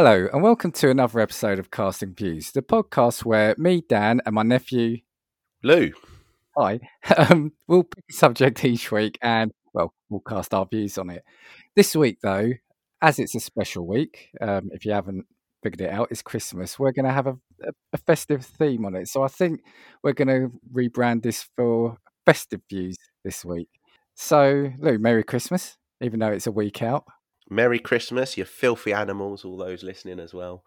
Hello, and welcome to another episode of Casting Views, the podcast where me, Dan, and my nephew, Lou. hi, um, we'll pick a subject each week and, well, we'll cast our views on it. This week, though, as it's a special week, um, if you haven't figured it out, it's Christmas. We're going to have a, a, a festive theme on it. So I think we're going to rebrand this for Festive Views this week. So, Lou, Merry Christmas, even though it's a week out. Merry Christmas, you filthy animals, all those listening as well.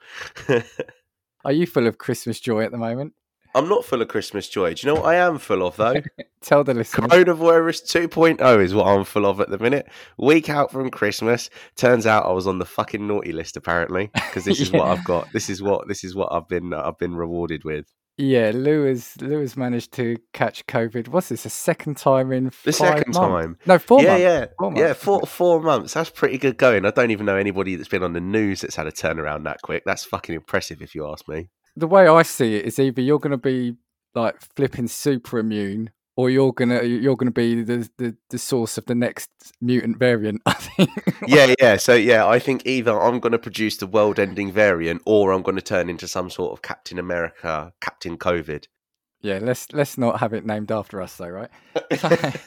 Are you full of Christmas joy at the moment? I'm not full of Christmas joy. Do you know what I am full of, though? Tell the listeners. Coronavirus 2.0 is what I'm full of at the minute. Week out from Christmas. Turns out I was on the fucking naughty list, apparently, because this is what I've got. This is what this is what I've been I've been rewarded with. Yeah, Lou has Lou has managed to catch COVID. What's this? A second time in The five second months? time. No, four yeah, months. yeah, Four yeah. Four four months. That's pretty good going. I don't even know anybody that's been on the news that's had a turnaround that quick. That's fucking impressive, if you ask me. The way I see it is either you're going to be like flipping super immune, or you're gonna you're gonna be the, the the source of the next mutant variant. I think. yeah, yeah. So yeah, I think either I'm going to produce the world-ending variant, or I'm going to turn into some sort of Captain America, Captain COVID. yeah. Let's let's not have it named after us, though, right?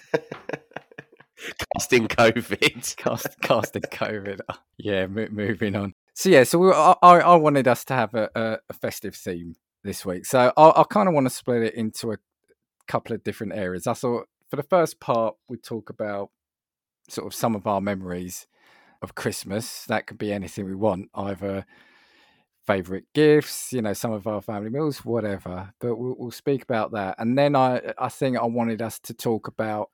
Casting COVID. Cast, casting COVID. Oh, yeah, mo- moving on. So yeah, so we, I, I wanted us to have a, a, a festive theme this week. So I, I kind of want to split it into a couple of different areas. I thought for the first part we talk about sort of some of our memories of Christmas. That could be anything we want, either favorite gifts, you know, some of our family meals, whatever. But we'll, we'll speak about that, and then I I think I wanted us to talk about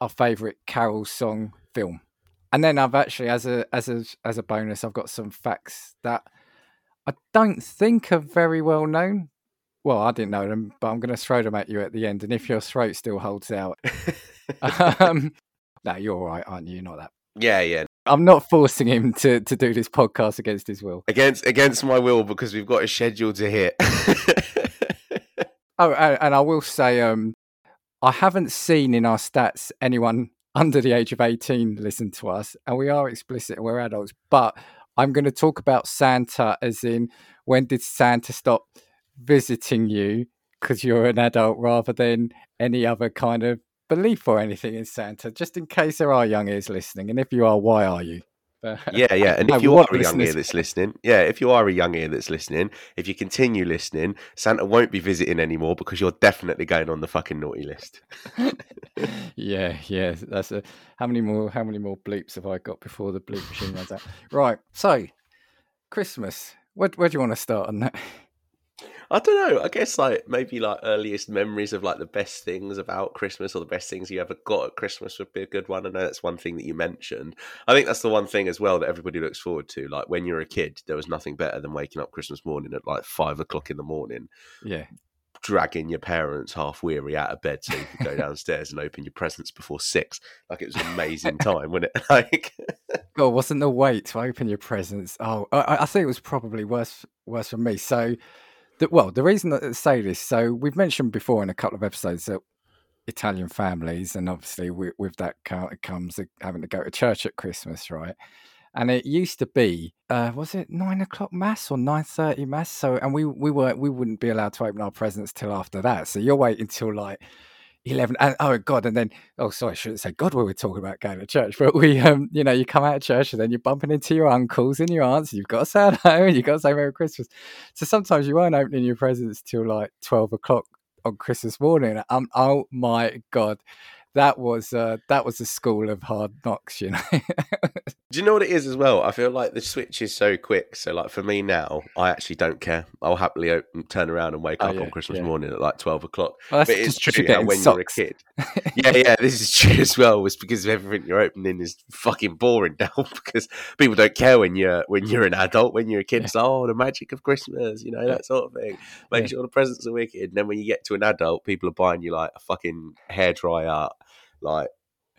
our favorite carol song film. And then I've actually, as a as a as a bonus, I've got some facts that I don't think are very well known. Well, I didn't know them, but I'm going to throw them at you at the end. And if your throat still holds out, um, no, you're all right, aren't you? You're not that. yeah, yeah. I'm not forcing him to to do this podcast against his will. Against against my will because we've got a schedule to hit. Oh, and, and I will say, um, I haven't seen in our stats anyone under the age of 18 listen to us, and we are explicit and we're adults. But I'm going to talk about Santa as in when did Santa stop visiting you because you're an adult rather than any other kind of belief or anything in Santa, just in case there are young ears listening. And if you are, why are you? But, yeah, yeah. And if you are a young listeners. ear that's listening, yeah, if you are a young ear that's listening, if you continue listening, Santa won't be visiting anymore because you're definitely going on the fucking naughty list. yeah, yeah. That's a how many more how many more bleeps have I got before the bleep machine runs out? Right. So Christmas. Where where do you want to start on that? I don't know. I guess like maybe like earliest memories of like the best things about Christmas or the best things you ever got at Christmas would be a good one. I know that's one thing that you mentioned. I think that's the one thing as well that everybody looks forward to. Like when you're a kid, there was nothing better than waking up Christmas morning at like five o'clock in the morning, Yeah. dragging your parents half weary out of bed so you could go downstairs and open your presents before six. Like it was an amazing time, wasn't it? Like God, wasn't the wait to open your presents? Oh, I, I think it was probably worse worse for me. So, the, well, the reason that I say this, so we've mentioned before in a couple of episodes that Italian families, and obviously with, with that comes having to go to church at Christmas, right? And it used to be, uh, was it nine o'clock mass or nine thirty mass? So, and we we were we wouldn't be allowed to open our presents till after that. So you're waiting till like eleven. And, oh God! And then oh, sorry, I shouldn't say God. We were talking about going to church, but we um, you know, you come out of church and then you're bumping into your uncles and your aunts. And you've got to say hello and you've got to say Merry Christmas. So sometimes you weren't opening your presents till like twelve o'clock on Christmas morning. Um, oh my God. That was uh, that was a school of hard knocks, you know. Do you know what it is as well? I feel like the switch is so quick. So, like for me now, I actually don't care. I'll happily open, turn around and wake Oh, up yeah, on Christmas yeah. morning at like twelve o'clock. Well, but it's true when you're a kid. Yeah, yeah, this is true as well. Was because everything you're opening is fucking boring now because people don't care when you're when you're an adult. When you're a kid, it's oh the magic of Christmas, you know that sort of thing. Make Yeah. sure the presents are wicked. And then when you get to an adult, people are buying you like a fucking hairdryer, like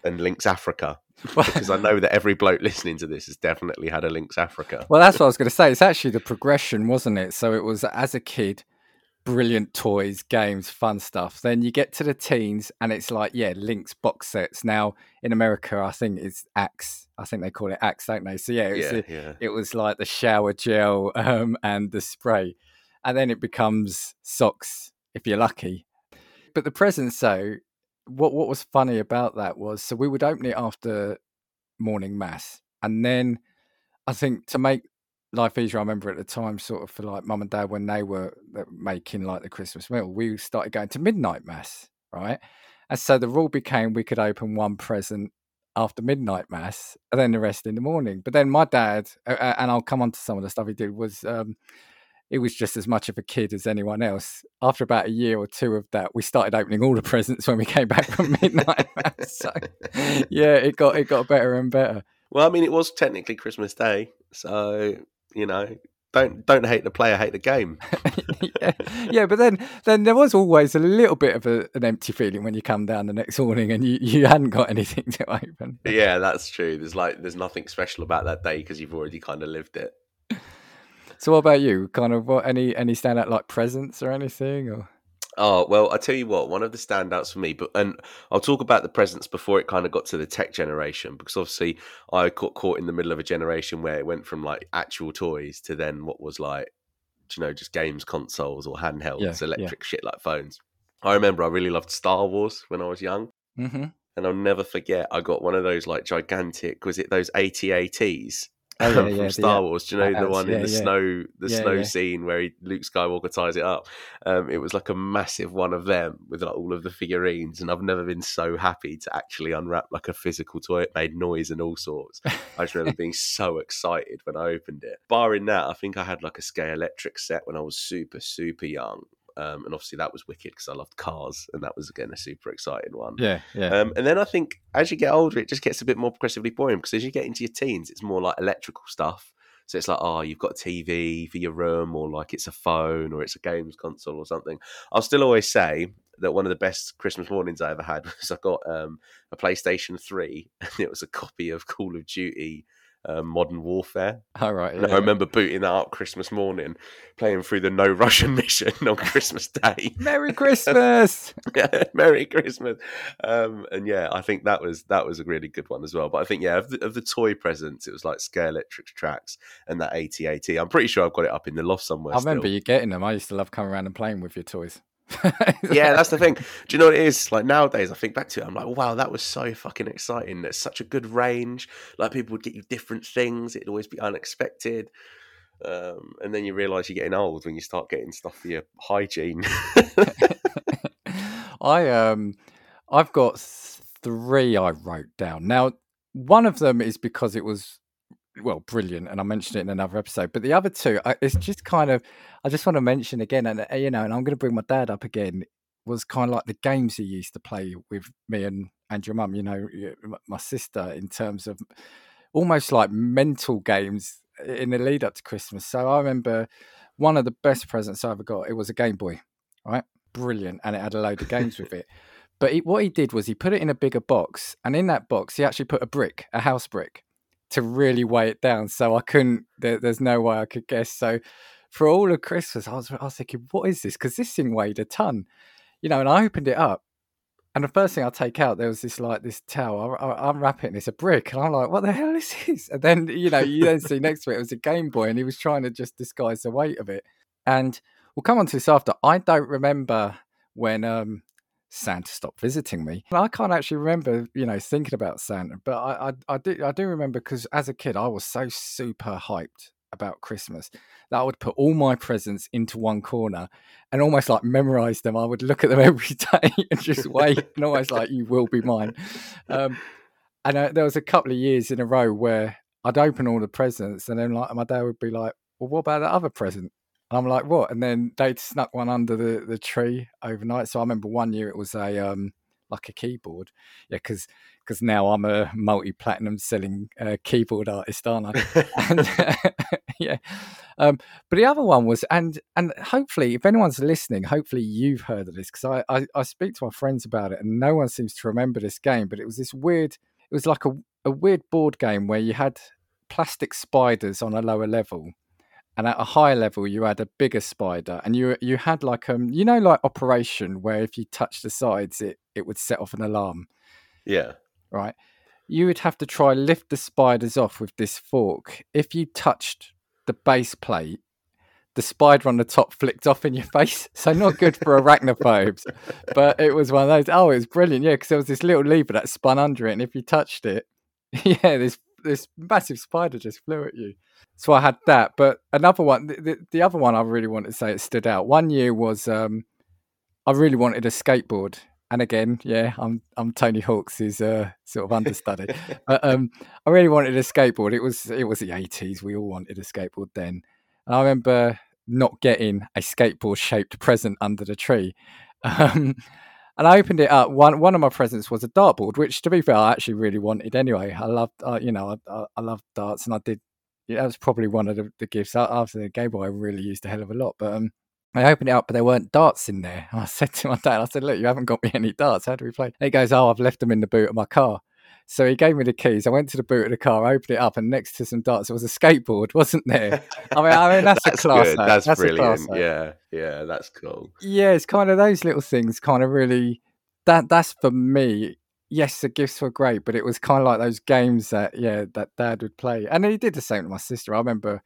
and Lynx Africa. Because I know that every bloke listening to this has definitely had a Lynx Africa. Well, that's what I was going to say. It's actually the progression, wasn't it? So it was as a kid, brilliant toys, games, fun stuff. Then you get to the teens, and it's like, yeah, Lynx box sets. Now in America, I think it's Axe. I think they call it Axe, don't they? So yeah, it was, Yeah, a- yeah. it was like the shower gel um, and the spray, and then it becomes socks if you're lucky. But the presents, though, what what was funny about that was so we would open it after morning mass, and then I think to make life easier, I remember at the time, sort of for like mum and dad when they were uh, making like the Christmas meal, we started going to midnight mass, right? And so the rule became we could open one present after midnight mass and then the rest in the morning. But then my dad, and I'll come on to some of the stuff he did, was um, he was just as much of a kid as anyone else. After about a year or two of that, we started opening all the presents when we came back from midnight. So yeah, it got it got better and better. Well, I mean, it was technically Christmas Day, so you know, don't don't hate the player, hate the game. yeah, yeah, but then then there was always a little bit of a, an empty feeling when you come down the next morning and you, you hadn't got anything to open. yeah, that's true. There's like there's nothing special about that day because you've already kind of lived it. So what about you? Kind of what any any standout like presents or anything or Oh well, I tell you what, one of the standouts for me, but and I'll talk about the presents before it kind of got to the tech generation because obviously I got caught in the middle of a generation where it went from like actual toys to then what was like, you know, just games consoles or handhelds, Yeah, yeah. electric shit like phones. I remember I really loved Star Wars when I was young, mm-hmm. and I'll never forget I got one of those like gigantic, was it those AT-ATs? Oh, yeah, from yeah, the, Star uh, Wars, do you know the one in the snow, the snow scene where he, Luke Skywalker ties it up? Um, it was like a massive one of them with like all of the figurines, and I've never been so happy to actually unwrap like a physical toy. It made noise and all sorts. I just remember being so excited when I opened it. Barring that, I think I had like a Scalextric set when I was super super young, um, and obviously that was wicked because I loved cars, and that was again a super exciting one. Yeah, yeah. Um, and then I think as you get older, it just gets a bit more progressively boring because as you get into your teens, it's more like electrical stuff. So it's like, oh, you've got a TV for your room, or like it's a phone, or it's a games console, or something. I'll still always say that one of the best Christmas mornings I ever had was I got um, a PlayStation 3, and it was a copy of Call of Duty um, Modern Warfare. All right. Yeah. I remember booting that up Christmas morning, playing through the No Russian mission on Christmas Day. Merry Christmas. yeah, Merry Christmas. Um, and yeah, I think that was that was a really good one as well. But I think yeah, of the, of the toy presents, it was like Scalextric tracks and that AT-AT. I'm pretty sure I've got it up in the loft somewhere. I remember still. you getting them. I used to love coming around and playing with your toys. Yeah, that's the thing. Do you know what it is? Like nowadays, I think back to it, I'm like, wow, that was so fucking exciting. There's such a good range. Like people would get you different things. It'd always be unexpected. Um, and then you realise you're getting old when you start getting stuff for your hygiene. I um I've got three I wrote down. Now, one of them is because it was well brilliant, and I mentioned it in another episode. But the other two, I, it's just kind of I just want to mention again, and uh, you know, and I'm going to bring my dad up again. Was kind of like the games he used to play with me and and your mum. You know, my sister in terms of almost like mental games in the lead up to Christmas. So I remember one of the best presents I ever got. It was a Game Boy, right? Brilliant, and it had a load of games with it. But he, what he did was he put it in a bigger box, and in that box he actually put a brick, a house brick, to really weigh it down. So I couldn't. There, there's no way I could guess. So for all of Christmas, I was I was thinking, what is this? Because this thing weighed a ton, you know. And I opened it up, and the first thing I take out there was this like this towel. I, I unwrap it, it's a brick, and I'm like, what the hell is this? And then you know you then see next to it it was a Game Boy, and he was trying to just disguise the weight of it. And we'll come on to this after. I don't remember when um Santa stopped visiting me. And I can't actually remember, you know, thinking about Santa, but I I, I do I do remember because as a kid I was so super hyped about Christmas that I would put all my presents into one corner and almost like memorize them. I would look at them every day and just wait and almost like you will be mine. Um, and uh, there was a couple of years in a row where I'd open all the presents and then like my dad would be like, "Well, what about that other present?" And I'm like, "What?" And then they'd snuck one under the, the tree overnight. So I remember one year it was a um like a keyboard, yeah, because because now I'm a multi platinum selling uh, keyboard artist, aren't I? and yeah um but the other one was and and hopefully if anyone's listening hopefully you've heard of this because I, I i speak to my friends about it and no one seems to remember this game but it was this weird it was like a, a weird board game where you had plastic spiders on a lower level and at a higher level you had a bigger spider and you you had like um you know like operation where if you touch the sides it it would set off an alarm. Yeah. right? You would have to try lift the spiders off with this fork. If you touched the base plate the spider on the top flicked off in your face. So not good for arachnophobes but it was one of those oh it was brilliant. Yeah because there was this little lever that spun under it and if you touched it yeah this this massive spider just flew at you so I had that. But another one, the, the, the, other one I really wanted to say it stood out. One year was um, I really wanted a skateboard, and again, yeah, I'm I'm Tony Hawk's uh, sort of understudy. but um, I really wanted a skateboard. It was it was the 80s. We all wanted a skateboard then, and I remember not getting a skateboard shaped present under the tree. Um, and I opened it up. One one of my presents was a dartboard, which, to be fair, I actually really wanted anyway. I loved, uh, you know, I, I, I loved darts, and I did yeah, that was probably one of the, the, gifts after the Game Boy. I really used a hell of a lot, but um, I opened it up, but there weren't darts in there. I said to my dad, I said, "Look, you haven't got me any darts. How do we play?" And he goes, "Oh, I've left them in the boot of my car." So he gave me the keys. I went to the boot of the car, I opened it up, and next to some darts, there was a skateboard, wasn't there? I mean, I mean that's, that's a class. Good. That's, that's brilliant. yeah, yeah, that's cool. Yeah, it's kind of those little things, kind of really. That that's for me yes, the gifts were great, but it was kind of like those games that yeah that Dad would play, and he did the same to my sister. I remember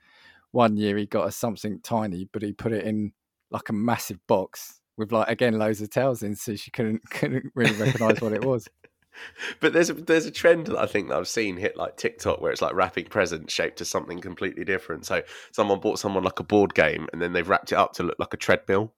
one year he got us something tiny, but he put it in like a massive box with like again loads of tails in, so she couldn't couldn't really recognize what it was. But there's a, there's a trend that I think that I've seen hit like TikTok where it's like wrapping presents shaped to something completely different. So someone bought someone like a board game and then they've wrapped it up to look like a treadmill.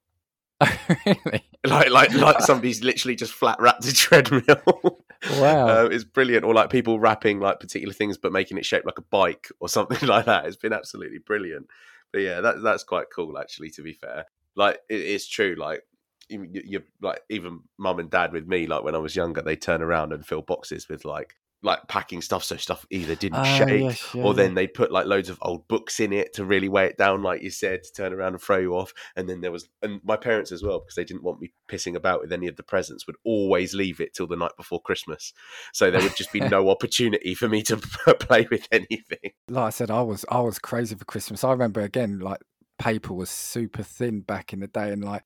really? Like like like somebody's literally just flat wrapped a treadmill. Wow, uh, it's brilliant. Or like people wrapping like particular things but making it shaped like a bike or something like that. It's been absolutely brilliant. But yeah, that that's quite cool actually. To be fair, like it, it's true. Like you, you like even mum and dad with me. Like when I was younger, they turn around and fill boxes with like like packing stuff so stuff either didn't uh, shake yes, yeah, or then they put like loads of old books in it to really weigh it down like you said to turn around and throw you off. And then there was and my parents as well because they didn't want me pissing about with any of the presents would always leave it till the night before christmas. So there would just be no opportunity for me to play with anything. Like i said i was i was crazy for christmas. I remember again like paper was super thin back in the day and like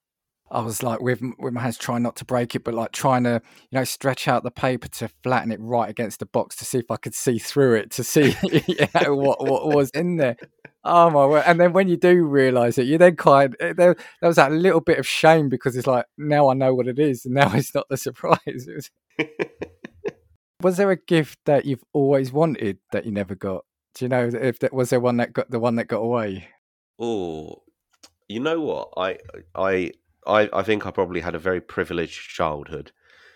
I was like with with my hands trying not to break it, but like trying to you know stretch out the paper to flatten it right against the box to see if I could see through it to see you know, what what was in there. Oh my word! And then when you do realise it, you then kind eh, there there was that little bit of shame because it's like now I know what it is, and now it's not the surprise. Was... was there a gift that you've always wanted that you never got? Do you know if that was there one that got the one that got away? Oh, you know what I I I, I think I probably had a very privileged childhood.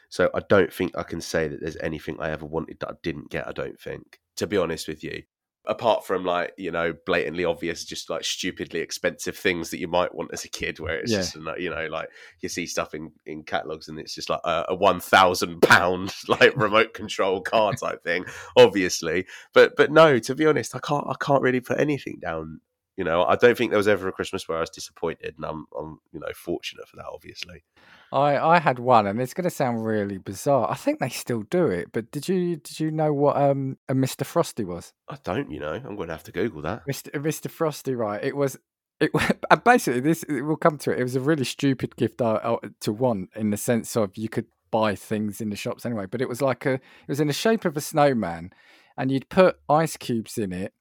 So I don't think I can say that there's anything I ever wanted that I didn't get, I don't think, to be honest with you. Apart from like, you know, blatantly obvious, just like stupidly expensive things that you might want as a kid, where it's yeah. just, you know, like you see stuff in, in catalogs and it's just like a, a one thousand pound like remote control car type thing, obviously. But but no, to be honest, I can't I can't really put anything down you know, I don't think there was ever a Christmas where I was disappointed, and I'm, I'm, you know, fortunate for that. Obviously, I, I had one, and it's going to sound really bizarre. I think they still do it, but did you, did you know what um a Mister Frosty was? I don't. You know, I'm going to have to Google that. Mister Mister Frosty, right? It was. It basically this. We'll come to it. It was a really stupid gift uh, uh, to want in the sense of you could buy things in the shops anyway, but it was like a. It was in the shape of a snowman, and you'd put ice cubes in it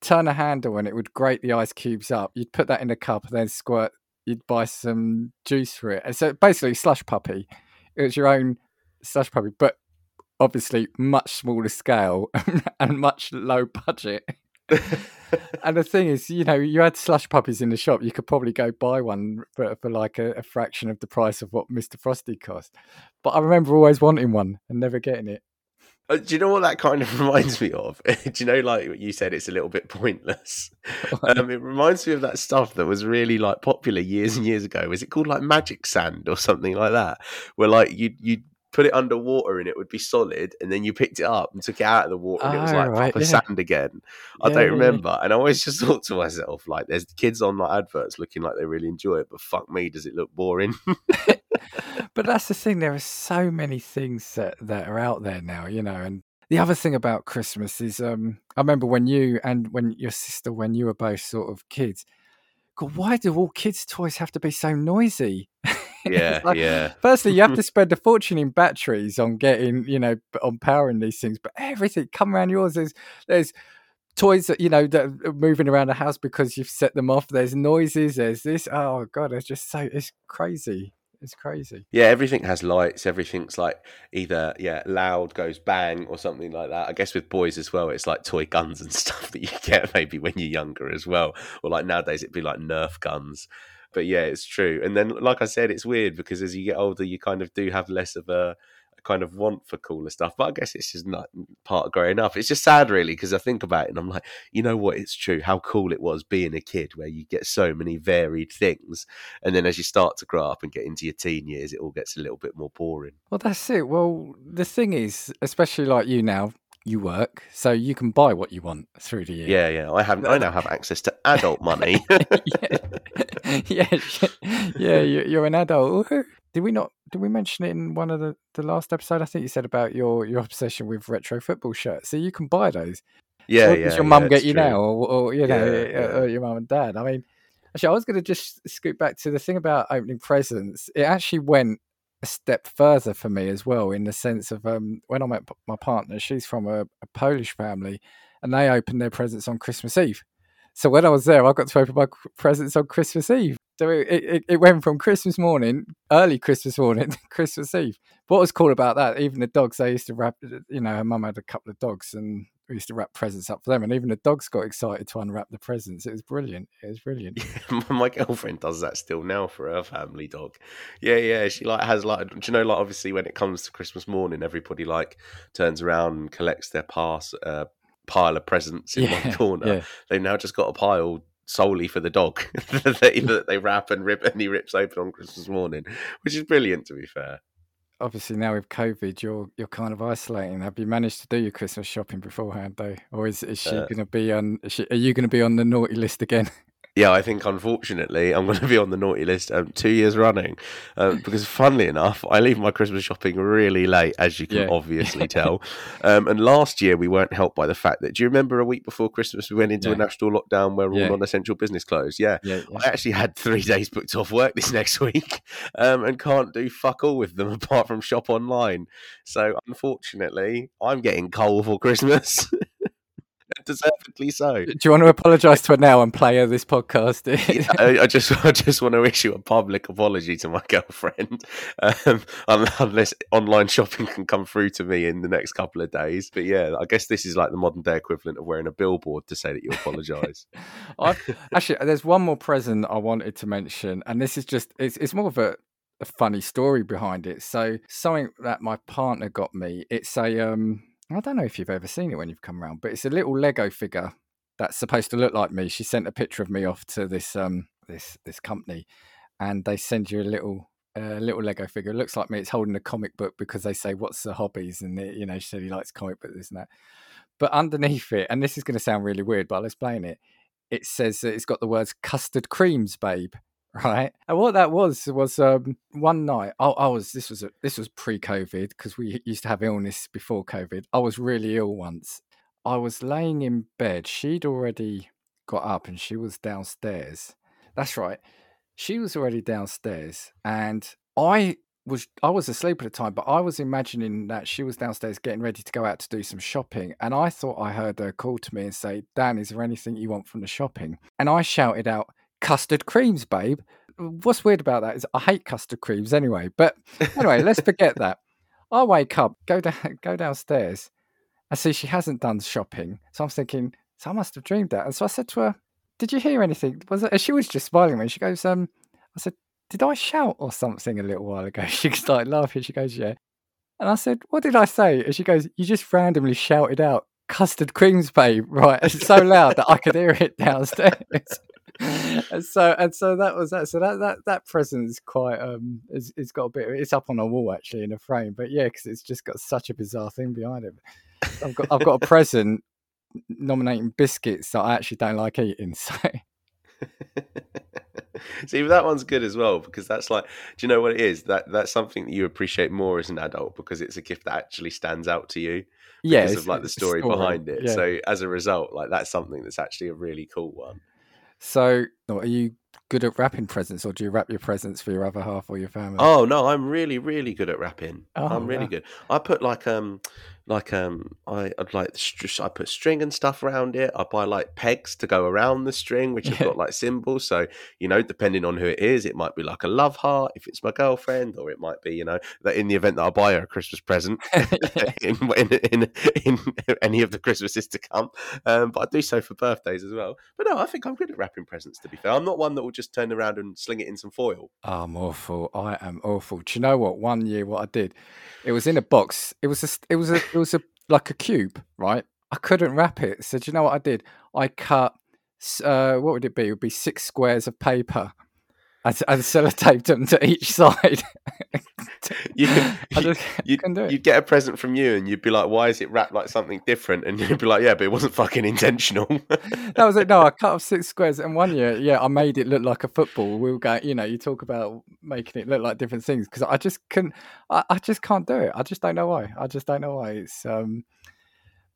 turn a handle and it would grate the ice cubes up. You'd put that in a cup and then squirt. You'd buy some juice for it. And so basically, slush puppy. It was your own slush puppy, but obviously much smaller scale and much low budget. and the thing is, you know, you had slush puppies in the shop. You could probably go buy one for, for like a, a fraction of the price of what Mister Frosty cost. But I remember always wanting one and never getting it. Uh, do you know what that kind of reminds me of? do you know, like you said, it's a little bit pointless. Um, it reminds me of that stuff that was really like popular years and years ago. Was it called like magic sand or something like that? Where like you you put it underwater and it would be solid, and then you picked it up and took it out of the water and it was ah, like right, proper yeah. sand again. I yeah, don't remember, yeah. and I always just thought to myself like, "There's kids on like adverts looking like they really enjoy it, but fuck me, does it look boring?" but that's the thing. There are so many things that, that are out there now, you know, and the other thing about Christmas is, um, I remember when you and when your sister, when you were both sort of kids. God, why do all kids' toys have to be so noisy? Yeah, like, yeah. Firstly, you have to spend a fortune in batteries on getting, you know, on powering these things. But everything come around yours. There's, there's toys that you know that are moving around the house because you've set them off. There's noises. There's this. Oh god, it's just so it's crazy. It's crazy. Yeah, everything has lights. Everything's like either yeah loud goes bang or something like that. I guess with boys as well, it's like toy guns and stuff that you get maybe when you're younger as well, or like nowadays it'd be like Nerf guns. But yeah, it's true. And then, like I said, it's weird because as you get older, you kind of do have less of a, a kind of want for cooler stuff. But I guess it's just not part of growing up. It's just sad, really, because I think about it and I'm like, you know what? It's true. How cool it was being a kid where you get so many varied things. And then as you start to grow up and get into your teen years, it all gets a little bit more boring. Well, that's it. Well, the thing is, especially like you now, you work, so you can buy what you want through the year. Yeah, yeah. I have. I now have access to adult money. yeah, yeah, yeah. You're an adult. Did we not? Did we mention it in one of the, the last episode? I think you said about your your obsession with retro football shirts. So you can buy those. Yeah, yeah. Does your mum yeah, get you true. now, or, or you know, Yeah, uh, yeah. or your mum and dad? I mean, actually, I was going to just scoot back to the thing about opening presents. It actually went a step further for me as well, in the sense of um, when I met my partner, she's from a, a Polish family, and they opened their presents on Christmas Eve. So when I was there, I got to open my presents on Christmas Eve. So it, it, it went from Christmas morning, early Christmas morning, to Christmas Eve. What was cool about that? Even the dogs, they used to wrap. You know, her mum had a couple of dogs, and we used to wrap presents up for them. And even the dogs got excited to unwrap the presents. It was brilliant. It was brilliant. Yeah, my girlfriend does that still now for her family dog. Yeah, yeah. She like has like do you know like obviously when it comes to Christmas morning, everybody like turns around and collects their pass uh, pile of presents in Yeah, one corner. yeah. They've now just got a pile solely for the dog that, they, that they wrap and rip and he rips open on Christmas morning, which is brilliant to be fair. Obviously, now with COVID, you're you're kind of isolating. Have you managed to do your Christmas shopping beforehand, though, or is is she Uh, going to be on? Is she, are you going to be on the naughty list again? Yeah, I think unfortunately I'm going to be on the naughty list um, two years running um, because, funnily enough, I leave my Christmas shopping really late, as you can Yeah. obviously tell. Um, and last year we weren't helped by the fact that do you remember a week before Christmas we went into a national lockdown where all Yeah. non-essential business closed? Yeah. yeah, yeah. I actually had three days booked off work this next week um, and can't do fuck all with them apart from shop online. So, unfortunately, I'm getting coal for Christmas. Deservedly so. Do you want to apologise to her now and play her this podcast? I, I just I just want to issue a public apology to my girlfriend, um, unless online shopping can come through to me in the next couple of days. But yeah, I guess this is like the modern day equivalent of wearing a billboard to say that you apologise. Actually, there's one more present I wanted to mention, and this is just it's it's more of a, a funny story behind it. So something that my partner got me. It's a um I don't know if you've ever seen it when you've come around, but it's a little Lego figure that's supposed to look like me. She sent a picture of me off to this um this this company, and they send you a little. A little Lego figure. It looks like me. It's holding a comic book because they say, "What's the hobbies?" And it, you know, she said he likes comic books, this and that. But underneath it, and this is going to sound really weird, but I'll explain it it says that it's got the words custard creams, babe. Right. And what that was was um, one night. I, I was this was a, this was pre-COVID because we used to have illness before COVID. I was really ill once. I was laying in bed. She'd already got up and she was downstairs. That's right. She was already downstairs, and I was I was asleep at the time, but I was imagining that she was downstairs getting ready to go out to do some shopping, and I thought I heard her call to me and say, "Dan, is there anything you want from the shopping?" And I shouted out, "Custard creams, babe." What's weird about that is I hate custard creams anyway. But anyway, let's forget that. I wake up, go down, go downstairs. I see she hasn't done shopping, so I'm thinking, so I must have dreamed that. And so I said to her, "Did you hear anything?" Was it? and She was just smiling at me. She goes, "Um," I said, did I shout or something a little while ago? She started laughing. She goes, yeah. And I said, what did I say? And she goes, you just randomly shouted out custard creams, babe. Right. It's so loud that I could hear it downstairs. And so, and so that was that. So that, that, that present is quite, um, it's, it's got a bit, it's up on a wall actually in a frame, but yeah, cause it's just got such a bizarre thing behind it. I've got, I've got a present nominating biscuits that I actually don't like eating. So See, that one's good as well because that's like, do you know what it is? That that's something that you appreciate more as an adult because it's a gift that actually stands out to you Yeah, because it's- of like the a story, behind it. yeah. So as a result, like that's something that's actually a really cool one. So, are you good at wrapping presents, or do you wrap your presents for your other half or your family? Oh no, I'm really, really good at wrapping. Oh, I'm really wow. good. I put like um, like um, I I'd like I put string and stuff around it. I buy like pegs to go around the string, which have got like symbols. So you know, depending on who it is, it might be like a love heart if it's my girlfriend, or it might be you know that in the event that I buy her a Christmas present in, in in in any of the Christmases to come. Um, but I do so for birthdays as well. But no, I think I'm good at wrapping presents. To be fair, I'm not one that will just turn around and sling it in some foil. I'm awful. I am awful. Do you know what? One year, what I did, it was in a box. It was a, it was a, it was a like a cube, right? I couldn't wrap it. So do you know what I did? I cut. Uh, what would it be? It would be six squares of paper, and, and sellotaped them to each side. You, you'd, do it. you'd get a present from you, and you'd be like, "Why is it wrapped like something different?" And you'd be like, "Yeah, but it wasn't fucking intentional." that was it. No, I cut off six squares, and one year, yeah, I made it look like a football. We were going, you know, you talk about making it look like different things because I just couldn't, I, I just can't do it. I just don't know why. I just don't know why. It's um,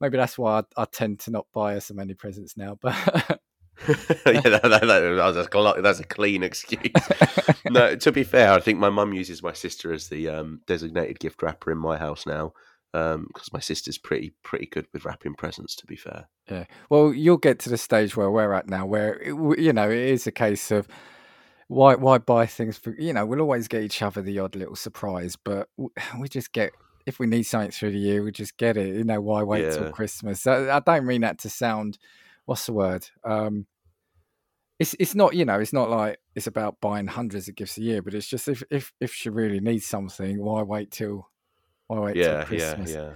maybe that's why I, I tend to not buy so many presents now. But yeah, that, that, that, that's, a, that's a clean excuse. no, to be fair, I think my mum uses my sister as the um, designated gift wrapper in my house now because my sister's pretty pretty good with wrapping presents. To be fair, yeah, well, you'll get to the stage where we're at now, where it, you know it is a case of. Why, why buy things for you know we'll always get each other the odd little surprise but we just get if we need something through the year we just get it you know why wait till christmas I, I don't mean that to sound what's the word um it's it's not you know it's not like it's about buying hundreds of gifts a year but it's just if if if she really needs something why wait till why wait yeah, till christmas yeah.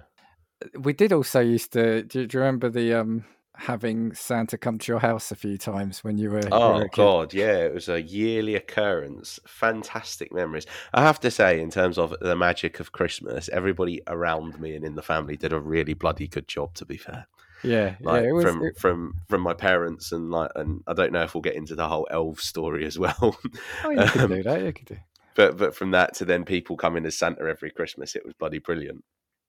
we did also used to do, do you remember the um having santa come to your house a few times when you were you were Oh god, yeah, it was a yearly occurrence. Fantastic memories. I have to say, in terms of the magic of Christmas, everybody around me and in the family did a really bloody good job. To be fair, yeah like yeah it was from it- from from my parents and like, and I don't know if we'll get into the whole elf story as well. oh you could um, do that you could do but but from that to then people coming as Santa every Christmas, it was bloody brilliant.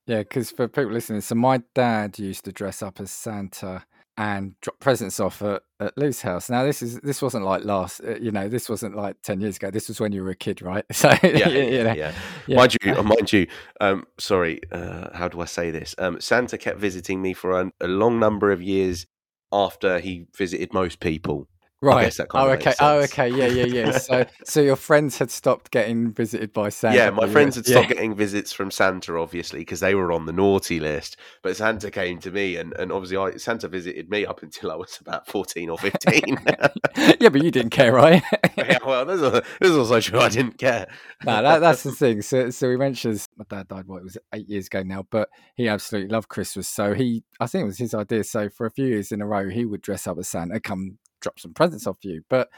Yeah, because for people listening, so my dad used to dress up as Santa and drop presents off at, at Lou's house. Now this is this wasn't like last, uh, you know, this wasn't like ten years ago. This was when you were a kid, right? So Yeah, you know, yeah. yeah. Mind you, uh, mind you. Um, sorry, uh, how do I say this? Um, Santa kept visiting me for a, a long number of years after he visited most people. Right? guess that kinda oh, okay. Oh, okay. Yeah, yeah, yeah. So, so your friends had stopped getting visited by Santa. yeah, my friends had stopped getting visits from Santa, obviously, because they were on the naughty list. But Santa came to me, and, and obviously, I, Santa visited me up until I was about 14 or 15. Yeah. yeah, but you didn't care, right? yeah, well, this is, this also true. I didn't care. no, that, that's the thing. So, so he mentions my dad died. What it was eight years ago now, but he absolutely loved Christmas. So he, I think it was his idea. So for a few years in a row, he would dress up as Santa, come drop some presents off you. But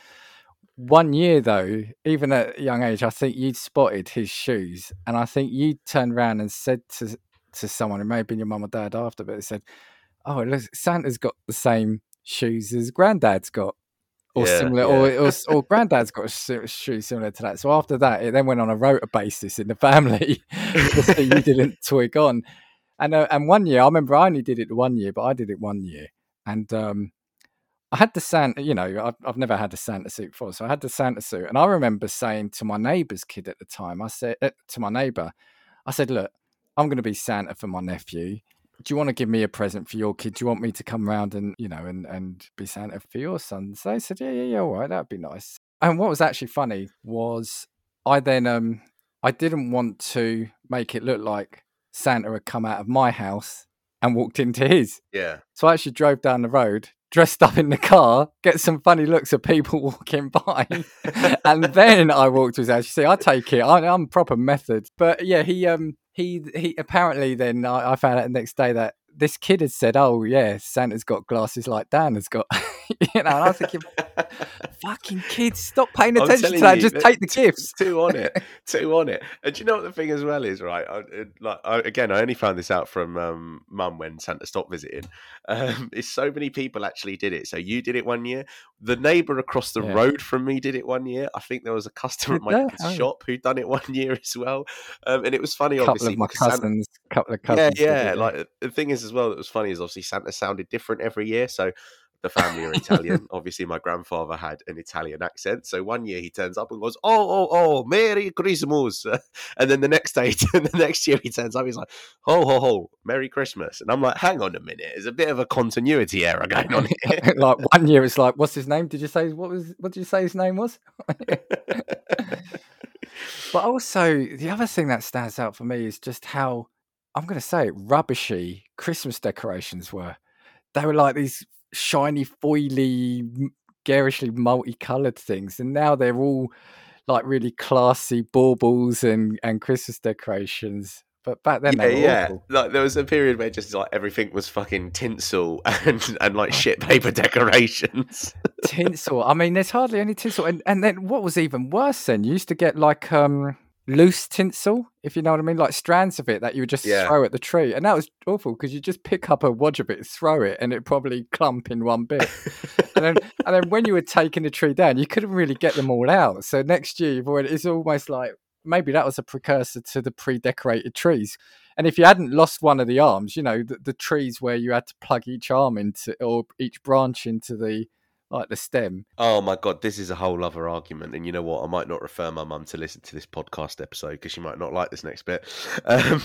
one year though, even at a young age, I think you'd spotted his shoes, and I think you turned around and said to to someone, it may have been your mum or dad after, but it said, "Oh, look, Santa's got the same shoes as Granddad's got." Or Yeah, similar, or, yeah. or or granddad's got a shoe similar to that. So after that, it then went on a rota basis in the family, just that you didn't twig on. And uh, and one year, I remember I only did it one year, but I did it one year, and um, I had the Santa. You know, I've, I've never had a Santa suit before, so I had the Santa suit, and I remember saying to my neighbour's kid at the time, I said uh, to my neighbour, I said, "Look, I'm going to be Santa for my nephew. Do you want to give me a present for your kid? Do you want me to come round and you know and and be Santa for your son?" So they said, "Yeah, yeah, yeah, all right, that'd be nice." And what was actually funny was I then um I didn't want to make it look like Santa had come out of my house and walked into his. Yeah. So I actually drove down the road, dressed up in the car, get some funny looks of people walking by, and then I walked to his house. You see, I take it. I, I'm proper method. But yeah, he um he he apparently then I, I found out the next day that this kid had said, "Oh yeah, Santa's got glasses like Dan has got." you know, and I was thinking, "Fucking kids, stop paying attention to that. you, Just take the gifts." two on it, two on it. And do you know what the thing as well is, right? I, it- like I, again, I only found this out from um, mum when Santa stopped visiting. Um, is so many people actually did it. So you did it one year. The neighbour across the Yeah. road from me did it one year. I think there was a customer at my Oh. shop who done it one year as well. Um, and it was funny, couple obviously. of my because Santa- cousins, couple of cousins. did yeah. Like the thing is, as well, that was funny is obviously Santa sounded different every year. So the family are Italian. obviously, my grandfather had an Italian accent. So one year he turns up and goes, "Oh, oh, oh, Merry Christmas," and then the next day, the next year he turns up, he's like, "Ho, ho, ho, Merry Christmas," and I'm like, "Hang on a minute, there's a bit of a continuity error going on here." like one year, it's like, what's his name? Did you say what was? What did you say his name was? But also, the other thing that stands out for me is just how I'm going to say it, rubbishy Christmas decorations were. They were like these shiny, foily, garishly multicolored things, and now they're all like really classy baubles and and Christmas decorations. But back then, yeah, they were yeah. awful. Like there was a period where just like everything was fucking tinsel and and like shit paper decorations. tinsel. I mean, there's hardly any tinsel. And and then what was even worse then? You used to get like um loose tinsel, if you know what I mean, like strands of it that you would just Yeah. throw at the tree. And that was awful because you just pick up a wad of it, throw it, and it probably clump in one bit. and then and then when you were taking the tree down, you couldn't really get them all out. So next year you've already it's almost like maybe that was a precursor to the pre-decorated trees. And if you hadn't lost one of the arms, you know, the, the trees where you had to plug each arm into or each branch into the like the stem. Oh my god, this is a whole other argument, and you know what? I might not refer my mum to listen to this podcast episode because she might not like this next bit. Um,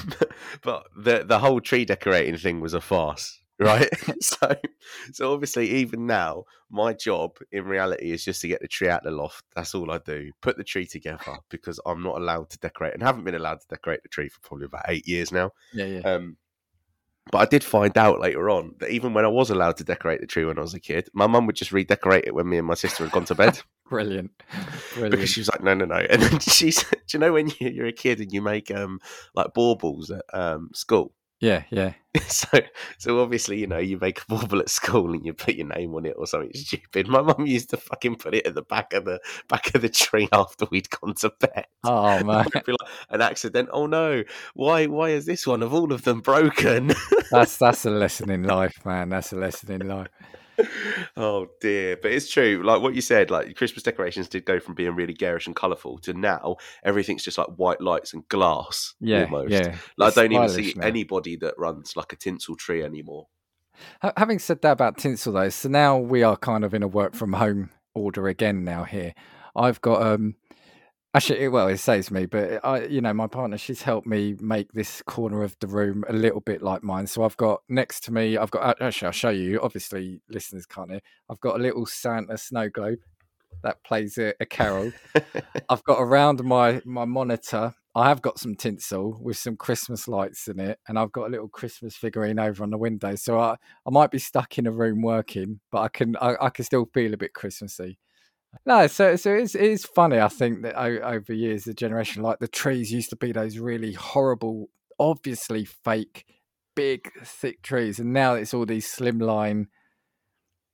but the the whole tree decorating thing was a farce, right? so, so obviously, even now, my job in reality is just to get the tree out the loft. That's all I do. Put the tree together because I'm not allowed to decorate, and haven't been allowed to decorate the tree for probably about eight years now. Yeah, yeah. Um, but I did find out later on that even when I was allowed to decorate the tree when I was a kid, my mum would just redecorate it when me and my sister had gone to bed Brilliant. Brilliant. because she was like, "No, no, no." And then she said, "Do you know when you- you're a kid and you make um like baubles at um school?" yeah, yeah. so, so obviously, you know, you make a bauble at school and you put your name on it or something stupid. My mum used to fucking put it at the back of the back of the tree after we'd gone to bed. Oh man, be like an accident. Oh no! Why? Why is this one of all of them broken? that's that's a lesson in life, man. That's a lesson in life. oh dear, but it's true. Like what you said, like Christmas decorations did go from being really garish and colourful to now everything's just like white lights and glass. Yeah, almost. yeah. Like It's I don't even see now. anybody that runs like a tinsel tree anymore. Having said that about tinsel though, so now we are kind of in a work from home order again now here. I've got um actually well it saves me, but I you know, my partner she's helped me make this corner of the room a little bit like mine. So I've got next to me, I've got actually I'll show you, obviously listeners can't hear. I've got a little Santa snow globe that plays a, a carol. I've got around my my monitor. I have got some tinsel with some Christmas lights in it, and I've got a little Christmas figurine over on the window. So I, I might be stuck in a room working, but I can I, I can still feel a bit Christmassy. No, so so it's it is funny. I think that over years, the generation like the trees used to be those really horrible, obviously fake, big thick trees, and now it's all these slimline.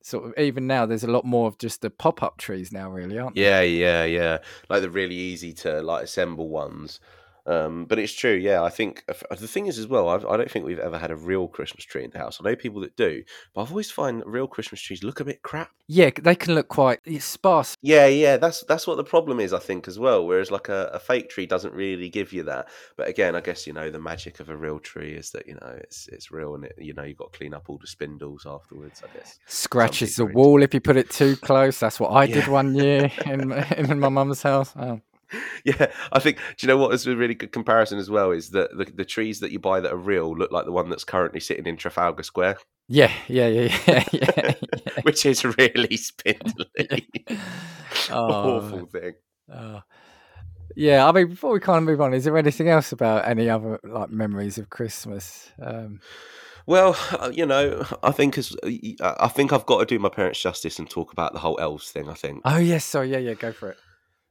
Sort of even now, there's a lot more of just the pop up trees now, really, aren't there? Yeah, yeah, yeah. Like the really easy to like assemble ones. Um, but it's true, yeah. I think uh, the thing is as well. I've, I don't think we've ever had a real Christmas tree in the house. I know people that do, but I've always find real Christmas trees look a bit crap. Yeah, they can look quite sparse. Yeah, yeah, that's that's what the problem is, I think, as well. Whereas like a, a fake tree doesn't really give you that. But again, I guess you know the magic of a real tree is that you know it's it's real and it, you know you've got to clean up all the spindles afterwards. I guess. Scratches the into wall if you put it too close. That's what I did one year in in my mum's house. Oh. Yeah, I think. Do you know what is a really good comparison as well? Is that the, the trees that you buy that are real look like the one that's currently sitting in Trafalgar Square, Yeah, yeah, yeah, yeah, yeah. which is really spindly. Oh, Awful thing. oh. Yeah, I mean, before we kind of move on, is there anything else about any other like memories of Christmas? Um, Well, uh, you know, I think as I think I've got to do my parents justice and talk about the whole elves thing. I think. oh yes, sorry, yeah, yeah, go for it.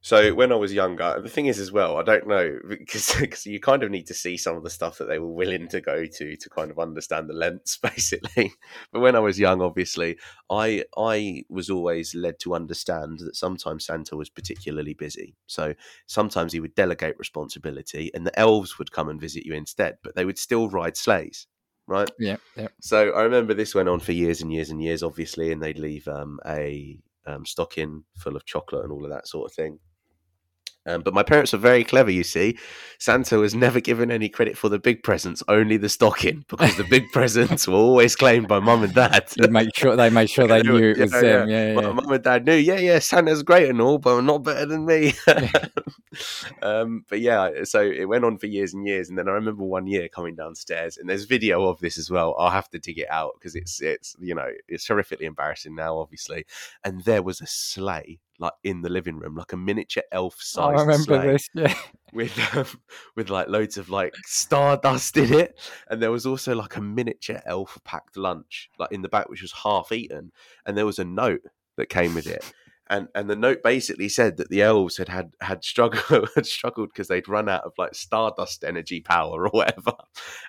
So when I was younger, the thing is as well, I don't know because, because you kind of need to see some of the stuff that they were willing to go to to kind of understand the lengths, basically. But when I was young, obviously, I I was always led to understand that sometimes Santa was particularly busy. So sometimes he would delegate responsibility, and the elves would come and visit you instead, but they would still ride sleighs. Right. Yeah, yeah. So I remember this went on for years and years and years, obviously, and they'd leave um, a um, stocking full of chocolate and all of that sort of thing. Um, but my parents were very clever, you see. Santa was never given any credit for the big presents, only the stocking, because the big presents were always claimed by mum and dad. They make sure they made sure they knew it was Yeah, them. Yeah, yeah. mum and dad knew, yeah, yeah, Santa's great and all, but not better than me. um, but yeah, so it went on for years and years, and then I remember one year coming downstairs, and there's video of this as well. I'll have to dig it out because it's it's you know it's horrifically embarrassing now, obviously. And there was a sleigh like in the living room, like a miniature elf size. I size. remember this. Yeah. with um, with like loads of like stardust in it, and there was also like a miniature elf packed lunch like in the back, which was half eaten, and there was a note that came with it. And, and the note basically said that the elves had had had struggled had struggled because they'd run out of like stardust energy power or whatever,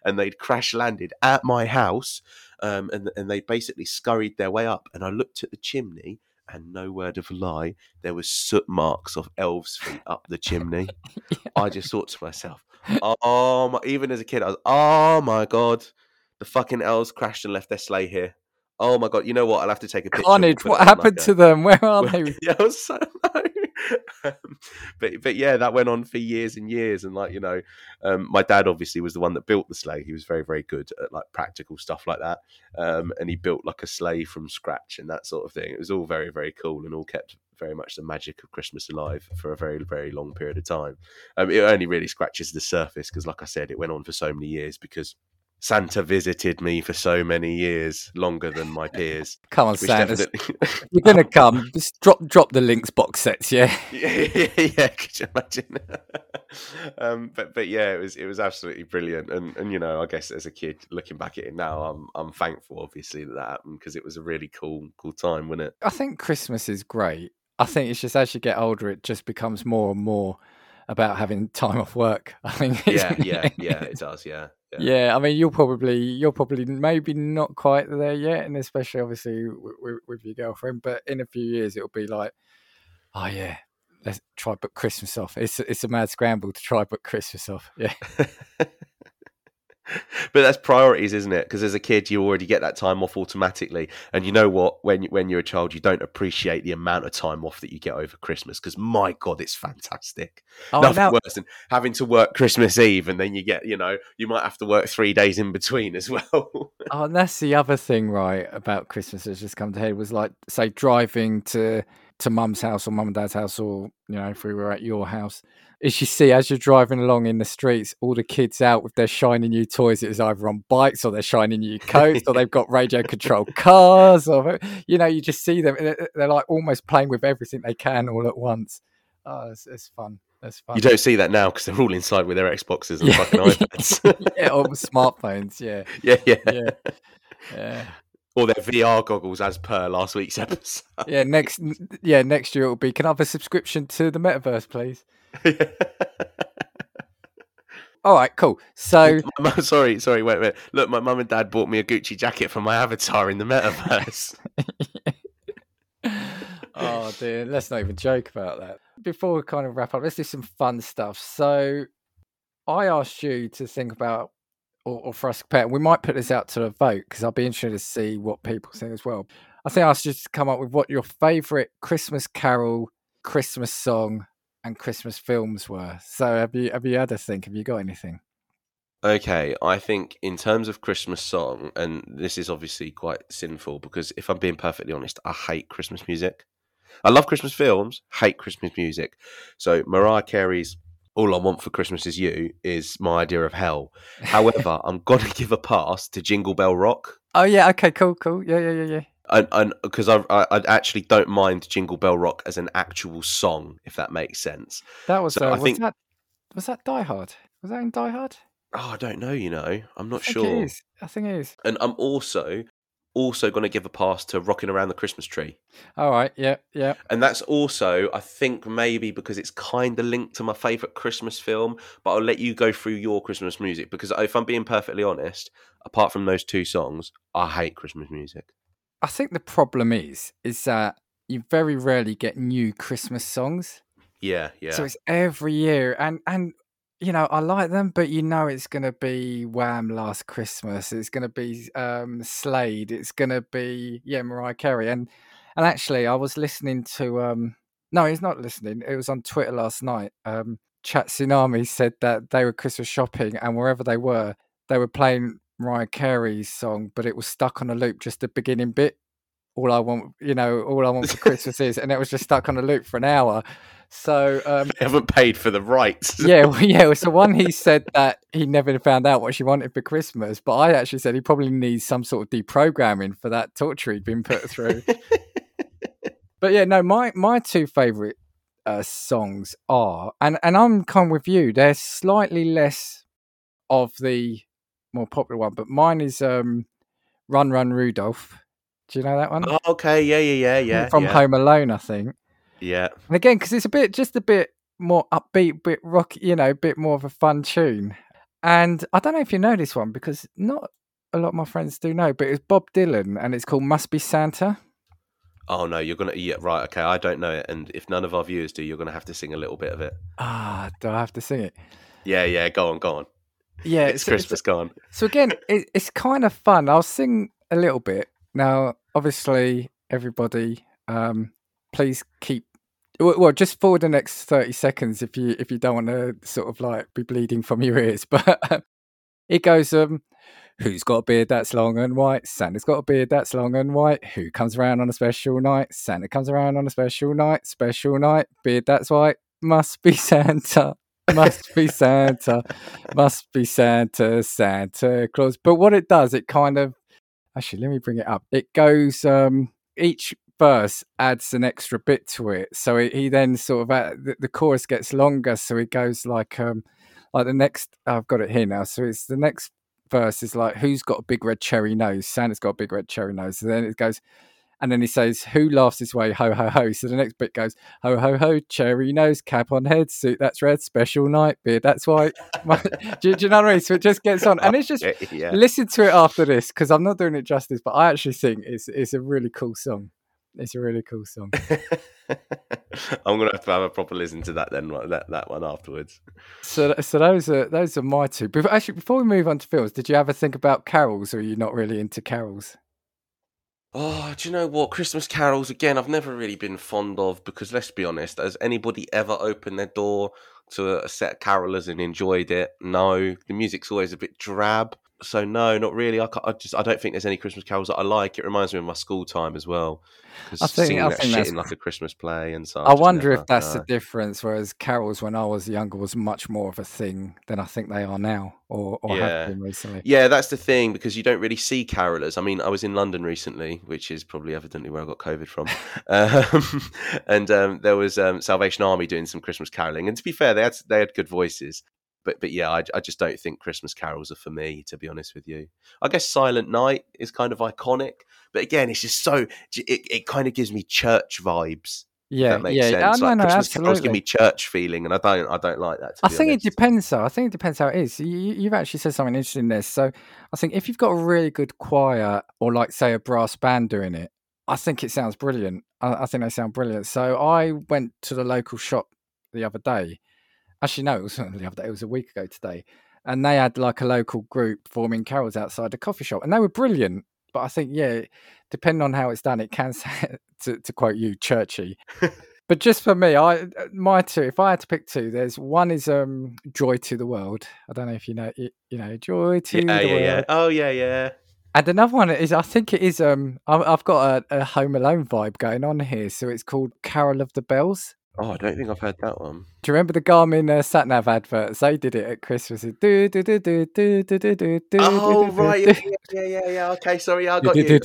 and they'd crash landed at my house, um, and and they basically scurried their way up. And I looked at the chimney, and no word of a lie, there was soot marks of elves' feet up the chimney. I just thought to myself, oh, my, even as a kid, I was, oh my god, the fucking elves crashed and left their sleigh here. Oh my god, you know what? I'll have to take a picture. Carnage. What happened like, to them? Where are they? yeah, I was so. Um, but but yeah, that went on for years and years, and like you know, um, my dad obviously was the one that built the sleigh. He was very very good at like practical stuff like that, um, and he built like a sleigh from scratch and that sort of thing. It was all very very cool and all kept very much the magic of Christmas alive for a very very long period of time. Um, it only really scratches the surface because, like I said, it went on for so many years because. Santa visited me for so many years, longer than my peers. Come on, Santa. definitely, You're gonna come. Just drop drop the Lynx box sets. Yeah. yeah, yeah, could you imagine? um, but but yeah, it was it was absolutely brilliant, and and you know, I guess as a kid looking back at it now, I'm I'm thankful, obviously, that that happened because it was a really cool cool time, wasn't it? I think Christmas is great. I think it's just as you get older, it just becomes more and more about having time off work. I think. Yeah, yeah, yeah, it does, yeah, yeah. Yeah, I mean, you're probably you're probably maybe not quite there yet, and especially obviously with, your girlfriend. But in a few years, it'll be like, oh yeah, let's try book Christmas off. It's it's a mad scramble to try book Christmas off. Yeah, but that's priorities, isn't it? Because as a kid, you already get that time off automatically, and you know what? When when you're a child, you don't appreciate the amount of time off that you get over Christmas. Because my God, it's fantastic. oh, Nothing now, worse than having to work Christmas Eve, and then you get, you know, you might have to work three days in between as well. oh, and that's the other thing, right? About Christmas that's just come to head was like, say, driving to to mum's house or mum and dad's house, or you know, if we were at your house. Is you see as you're driving along in the streets, all the kids out with their shiny new toys. It's either on bikes or they're shiny new coats, or they've got radio controlled cars, or you know, you just see them. they're- like almost playing with everything they can all at once. Oh, it's, it's fun. It's fun. you don't see that now because they're all inside with their Xboxes and Yeah. fucking iPads. yeah, or smartphones. Yeah, yeah, yeah, yeah, yeah. Or their VR goggles, as per last week's episode. Yeah, next yeah, next year it'll be can I have a subscription to the metaverse, please? All right, cool. So sorry, sorry, wait, wait. Look, my mum and dad bought me a Gucci jacket for my avatar in the metaverse. Oh dear, let's not even joke about that. Before we kind of wrap up, let's do some fun stuff. So I asked you to think about or, or for us to compare, we might put this out to a vote because I'll be interested to see what people think as well. I think I you to come up with what your favourite Christmas carol, Christmas song, and Christmas films were. So have you have you had a think? Have you got anything? Okay, I think in terms of Christmas song, and this is obviously quite sinful because if I'm being perfectly honest, I hate Christmas music. I love Christmas films, hate Christmas music. So Mariah Carey's "All I Want for Christmas Is You" is my idea of hell. However, I'm gonna give a pass to Jingle Bell Rock, Oh yeah, okay, cool, cool. Yeah, yeah, yeah, yeah. and and because I, I I actually don't mind Jingle Bell Rock as an actual song, if that makes sense. That was So uh, I was think- that was that Die Hard? Was that in Die Hard? Oh, I don't know, you know, I'm not I think sure. It is. I think it is. And I'm also also going to give a pass to Rocking Around the Christmas Tree. All right, yeah, yeah. And that's also, I think, maybe because it's kind of linked to my favourite Christmas film, but I'll let you go through your Christmas music because if I'm being perfectly honest, apart from those two songs, I hate Christmas music. I think the problem is, is that you very rarely get new Christmas songs. Yeah, yeah. So it's every year, and and you know I like them, but you know it's going to be Wham! Last Christmas. It's going to be um, Slade. It's going to be yeah Mariah Carey. And and actually, I was listening to um no, he's not listening. It was on Twitter last night. Um, Chat Tsunami said that they were Christmas shopping, and wherever they were, they were playing Mariah Carey's song, but it was stuck on a loop, just the beginning bit. All I want, you know, all I want for Christmas is, and it was just stuck on a loop for an hour. So um, they haven't paid for the rights. yeah, well, yeah. So one, he said that he never found out what she wanted for Christmas, but I actually said he probably needs some sort of deprogramming for that torture he'd been put through. but yeah, no, my my two favorite uh, songs are, and and I'm kind of with you. They're slightly less of the more popular one, but mine is um, "Run Run Rudolph." Do you know that one? Oh, okay, yeah, yeah, yeah, yeah. From yeah. Home Alone, I think. Yeah. And again, because it's a bit, just a bit more upbeat, bit rock, you know, a bit more of a fun tune. And I don't know if you know this one because not a lot of my friends do know, but it's Bob Dylan and it's called Must Be Santa. Oh no, you're gonna yeah right okay. I don't know it, and if none of our viewers do, you're gonna have to sing a little bit of it. Ah, do I have to sing it? Yeah, yeah. Go on, go on. Yeah, it's so, Christmas. Go on. So again, it, it's kind of fun. I'll sing a little bit now. Obviously, everybody, um, please keep well, just for the next thirty seconds, if you if you don't want to sort of like be bleeding from your ears, but it goes. Um, who's got a beard that's long and white? Santa's got a beard that's long and white. Who comes around on a special night? Santa comes around on a special night. Special night, beard that's white. Must be Santa. Must be Santa. Must be Santa. Santa Claus. But what it does, it kind of actually let me bring it up. It goes. Um, each verse adds an extra bit to it. So he, he then sort of uh, the, the, chorus gets longer. So it goes like um like the next. I've got it here now. So it's the next verse is like who's got a big red cherry nose? Santa's got a big red cherry nose. So then it goes. And then he says, "Who laughs his way? Ho ho ho!" So the next bit goes, "Ho ho ho! Cherry nose, cap on head, suit that's red, special night, beard that's white." do, do, you know what I mean? So it just gets on, and it's just yeah. listen to it after this because I'm not doing it justice, but I actually think it's it's a really cool song. It's a really cool song. I'm gonna have to have a proper listen to that then, that that one afterwards. So, so those are those are my two. But actually, before we move on to films, did you ever think about carols, or are you not really into carols? Oh, do you know what? Christmas carols again. I've never really been fond of because let's be honest. Has anybody ever opened their door to a set of carolers and enjoyed it? No, the music's always a bit drab so no, not really. I, I, just I don't think there's any Christmas carols that I like. It reminds me of my school time as well. I think, I that think shit in like a Christmas play and so. I wonder never, if that's no. the difference. Whereas carols, when I was younger, was much more of a thing than I think they are now, or, or yeah. have been recently. Yeah, that's the thing because you don't really see carolers. I mean, I was in London recently, which is probably evidently where I got COVID from, um, and um, there was um, Salvation Army doing some Christmas caroling. And to be fair, they had they had good voices but but yeah, I, I just don't think Christmas carols are for me, to be honest with you. I guess Silent Night is kind of iconic, but again, it's just so it, it kind of gives me church vibes. Yeah, that makes yeah, sense. no, like no, Christmas absolutely. carols give me church feeling, and I don't, I don't like that. I think honest. it depends, though. I think it depends how it is. You, have actually said something interesting there. So I think if you've got a really good choir, or like say a brass band doing it, I think it sounds brilliant. I, I think they sound brilliant. So I went to the local shop the other day, Actually, no, it was the other day. It was a week ago today, and they had like a local group forming carols outside a coffee shop, and they were brilliant. But I think, yeah, depending on how it's done, it can to, to quote you, churchy. but just for me, I my two. If I had to pick two, there's one is um "Joy to the World." I don't know if you know, you know, "Joy to yeah, the yeah, World." Yeah. Oh yeah, yeah. And another one is, I think it is. Um, I've got a, a Home Alone vibe going on here, so it's called "Carol of the Bells." Oh, I don't think I've heard that one. Do you remember the Garmin uh, sat nav adverts? They did it at Christmas. Do, do, do, do, do, do, do, do, oh, right. Yeah, yeah, yeah, yeah. Okay, sorry, I got you.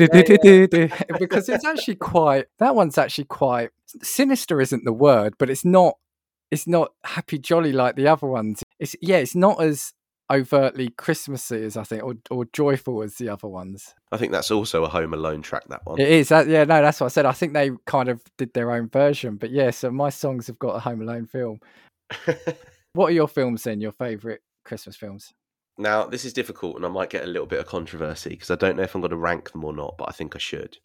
because it's actually quite, that one's actually quite, sinister isn't the word, but it's not, it's not happy jolly like the other ones. It's, yeah, it's not as overtly Christmassy as I think, or or joyful as the other ones. I think that's also a Home Alone track. That one. It is. That, yeah, no, that's what I said. I think they kind of did their own version, but yeah. So my songs have got a Home Alone film. what are your films then? Your favourite Christmas films? Now, this is difficult, and I might get a little bit of controversy because I don't know if I'm going to rank them or not, but I think I should.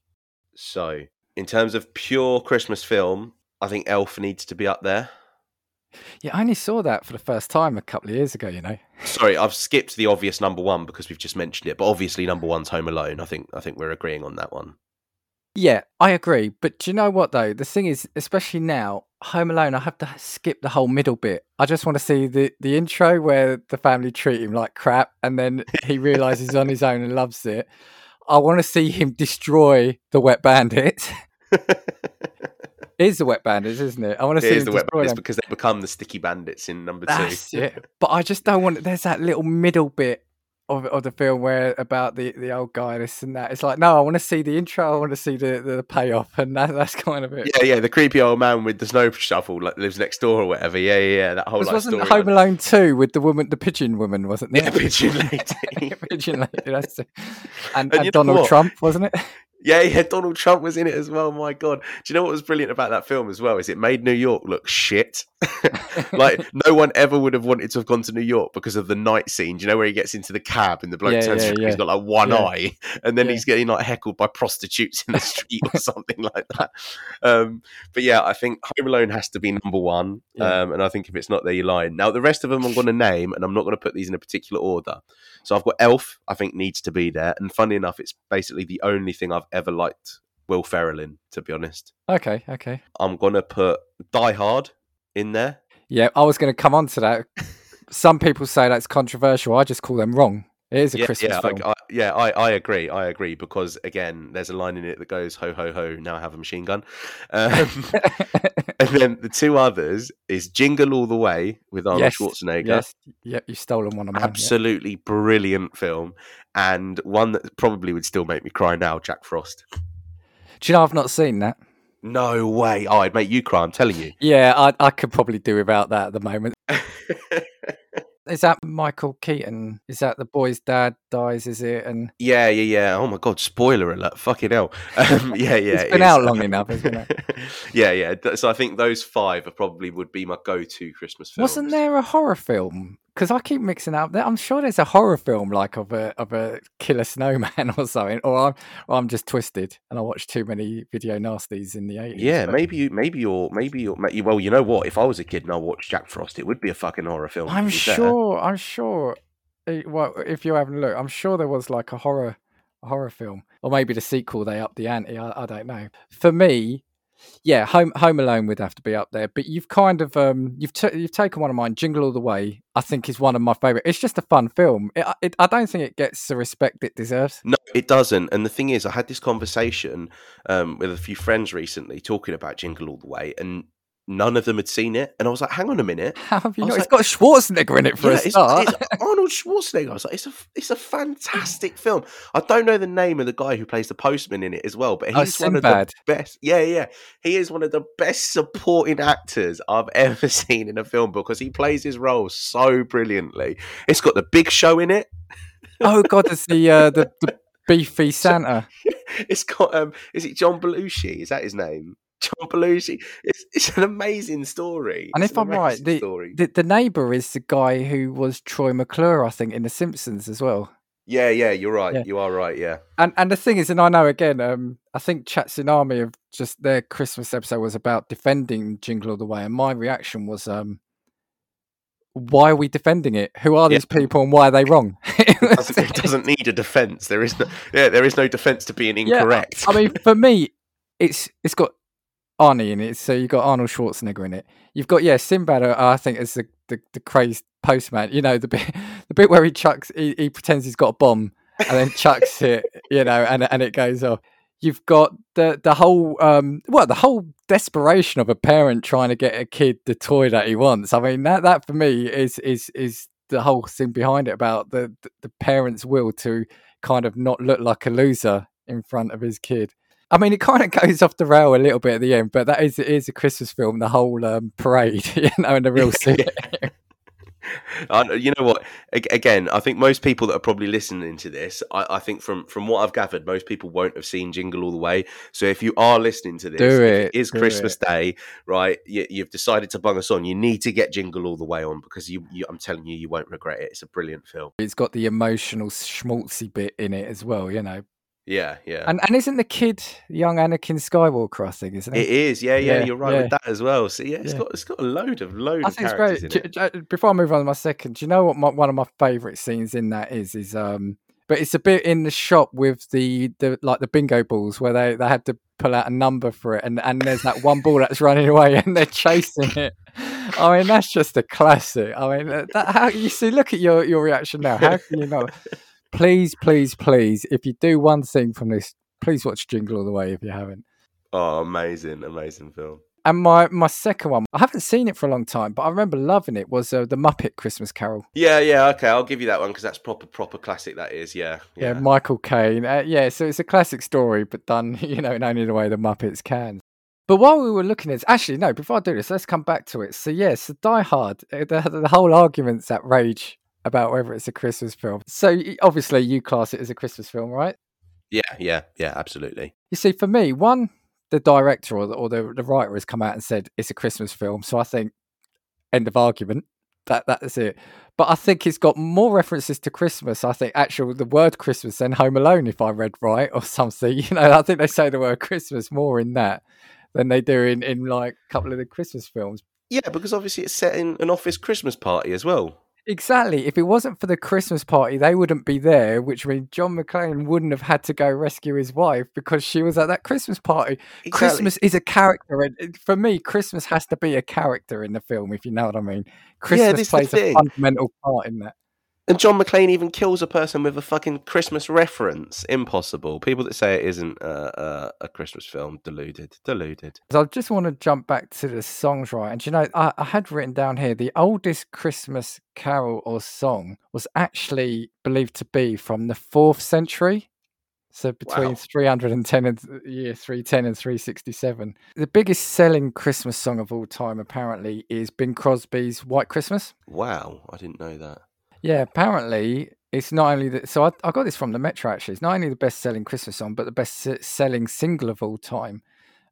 So, in terms of pure Christmas film, I think Elf needs to be up there. Yeah, I only saw that for the first time a couple of years ago. You know. Sorry, I've skipped the obvious number one because we've just mentioned it, but obviously number one's Home Alone. I think I think we're agreeing on that one. Yeah, I agree. But do you know what though? The thing is, especially now, Home Alone, I have to skip the whole middle bit. I just want to see the the intro where the family treat him like crap, and then he realizes he's on his own and loves it. I want to see him destroy the wet bandit. It is the wet bandits, isn't it? I want to It see is the wet bandits them. because they become the sticky bandits in number That's two. it. But I just don't want. There's that little middle bit of of the film where about the the old guy this and that. It's like no, I want to see the intro. I want to see the the payoff, and that, that's kind of it. Yeah, yeah, the creepy old man with the snow shovel like lives next door or whatever. Yeah, yeah, yeah that whole like, wasn't story. Home Alone two with the woman, the pigeon woman, wasn't yeah, there? pigeon lady. pigeon lady. That's it. And, And and Donald? Trump, wasn't it? Yeah, yeah, Donald Trump was in it as well. My God. Do you know what was brilliant about that film as well? Is it made New York look shit. like no one ever would have wanted to have gone to New York because of the night scene. Do you know where he gets into the cab and the bloke Yeah, turns yeah, yeah. he's got like one eye, and then he's getting like heckled by prostitutes in the street or something like that. Um, but yeah, I think Home Alone has to be number one. Um, and I think if it's not there, you're lying. Now the rest of them I'm going to name, and I'm not going to put these in a particular order. So I've got Elf. I think needs to be there, and funny enough, it's basically the only thing I've ever liked Will Ferrell in. To be honest, Okay, okay. I'm going to put Die Hard in there. Yeah, I was going to come on to that. Some people say that's controversial. I just call them wrong. It is a yeah, Christmas yeah, film. I, I, yeah, I, I agree. I agree because again, there's a line in it that goes "Ho ho ho!" Now I have a machine gun. Um, and then the two others is "Jingle All the Way" with Arnold Yes, Schwarzenegger. yes, yeah, you've stolen one of mine. yeah. Absolutely brilliant film, and one that probably would still make me cry now. Jack Frost. Do you know I've not seen that? No way! Oh, I'd make you cry. I'm telling you. Yeah, I, I could probably do without that at the moment. Is that Michael Keaton? Is that the boy's dad dies? Is it? And yeah, yeah, yeah. Oh my god! Spoiler alert! Fucking hell! Um, yeah, yeah. it's it been out long enough, isn't it? yeah, yeah. So I think those five are probably would be my go-to Christmas films. Wasn't there a horror film? Because I keep mixing up. I'm sure there's a horror film like of a of a killer snowman or something. Or I'm or I'm just twisted and I watched too many video nasties in the eighties. Yeah, maybe you, maybe you're, maybe you're. Well, you know what? If I was a kid and I watched Jack Frost, it would be a fucking horror film. I'm sure. I'm sure. eh, Well, if you're having a look, I'm sure there was like a horror, a horror film, or maybe the sequel. They upped the ante. I, I don't know. For me, yeah, Home Home Alone would have to be up there. But you've kind of um, you've t- you've taken one of mine. Jingle All the Way, I think, is one of my favorite. It's just a fun film. It, it, I don't think it gets the respect it deserves. No, it doesn't. And the thing is, I had this conversation um, with a few friends recently talking about Jingle All the Way, and none of them had seen it. And I was like, hang on a minute. How have you not? was It's got Schwarzenegger in it for Yeah, a start. it's Arnold Schwarzenegger. I was like, it's a it's a fantastic film. I don't know the name of the guy who plays the postman in it as well, but Oh, he's one of the best. Yeah, yeah, he is one of the best supporting actors I've ever seen in a film because he plays his role so brilliantly. It's got the Big Show in it. oh God, there's the uh, the, the beefy Santa. It's got um, is it John Belushi? Is that his name? John Belushi. It's it's an amazing story. And It's if an I'm right, the- story. The, the neighbor is the guy who was Troy McClure, I think, in The Simpsons as well. yeah, yeah, you're right. Yeah. You are right. Yeah. And and the thing is, and I know again, um, I think Chat Tsunami of just their Christmas episode was about defending Jingle All the Way, and my reaction was, um, why are we defending it? Who are Yeah. these people, and why are they wrong? It doesn't, it doesn't need a defense. There is no, yeah, there is no defense to being Yeah, incorrect. I mean, for me, it's it's got Arnie in it, so you've got Arnold Schwarzenegger in it. You've got yeah, Sinbad. uh, I think as the, the the crazed postman. You know the bit the bit where he chucks, he, he pretends he's got a bomb and then chucks it. You know, and and it goes off. You've got the the whole um well the whole desperation of a parent trying to get a kid the toy that he wants. I mean that that for me is is is the whole thing behind it about the, the parent's will to kind of not look like a loser in front of his kid. I mean, it kind of goes off the rail a little bit at the end, but that is it is a Christmas film. The whole um, parade, you know, and the real scene. I, you know what? Again, I think most people that are probably listening to this, I, I, think from from what I've gathered, most people won't have seen Jingle All the Way. So if you are listening to this, do it, it is Christmas it. Day, right? You, have decided to bung us on. You need to get Jingle All the Way on because you, you, I'm telling you, you won't regret it. It's a brilliant film. It's got the emotional schmaltzy bit in it as well. You know, yeah, yeah. And and isn't the kid young Anakin Skywalker? I think isn't it? It is. Yeah, yeah. yeah you're right yeah. with that as well. So yeah, it's yeah. got it's got a load of load. I think it's great. It. Before I move on to my second, do you know what my, one of my favourite scenes in that is? Is um, but it's a bit in the shop with the the like the bingo balls where they they had to pull out a number for it, and and there's that one ball that's running away and they're chasing it. I mean, that's just a classic. I mean, that, how you see? Look at your your reaction now. How can you not? Please, please, please, if you do one thing from this, please watch Jingle All the Way if you haven't. Oh, amazing, amazing film. And my my second one, I haven't seen it for a long time, but I remember loving it. Was uh, the Muppet Christmas Carol? Yeah, yeah, okay, I'll give you that one because that's proper proper classic. That is, yeah, yeah. yeah Michael Caine, uh, yeah. So it's a classic story, but done, you know, in only the way the Muppets can. But while we were looking at, actually, no, before I do this, let's come back to it. So yes, yeah, so Die Hard, uh, the, the whole arguments that rage about whether it's a Christmas film. So obviously, you class it as a Christmas film, right? Yeah, yeah, yeah, absolutely. You see, for me, one, the director or the, or the, the writer has come out and said it's a Christmas film. So I think end of argument. That that's it. But I think it's got more references to Christmas. I think actual the word Christmas than Home Alone, if I read right or something. You know, I think they say the word Christmas more in that than they do in in like a couple of the Christmas films. Yeah, because obviously it's set in an office Christmas party as well. Exactly. If it wasn't for the Christmas party, they wouldn't be there, which means John McClane wouldn't have had to go rescue his wife because she was at that Christmas party. Exactly. Christmas is a character. And for me, Christmas has to be a character in the film, if you know what I mean. Christmas yeah, plays a fundamental part in that. And John McClane even kills a person with a fucking Christmas reference. Impossible. People that say it isn't a, a, a Christmas film, deluded, deluded. I just want to jump back to the songs, right? And you know, I, I had written down here the oldest Christmas carol or song was actually believed to be from the fourth century. So between wow. 310 and year 310 and 367. The biggest selling Christmas song of all time apparently is Bing Crosby's White Christmas. Wow, I didn't know that. Yeah, apparently it's not only that. So I, I got this from the Metro. Actually, it's not only the best-selling Christmas song, but the best-selling single of all time.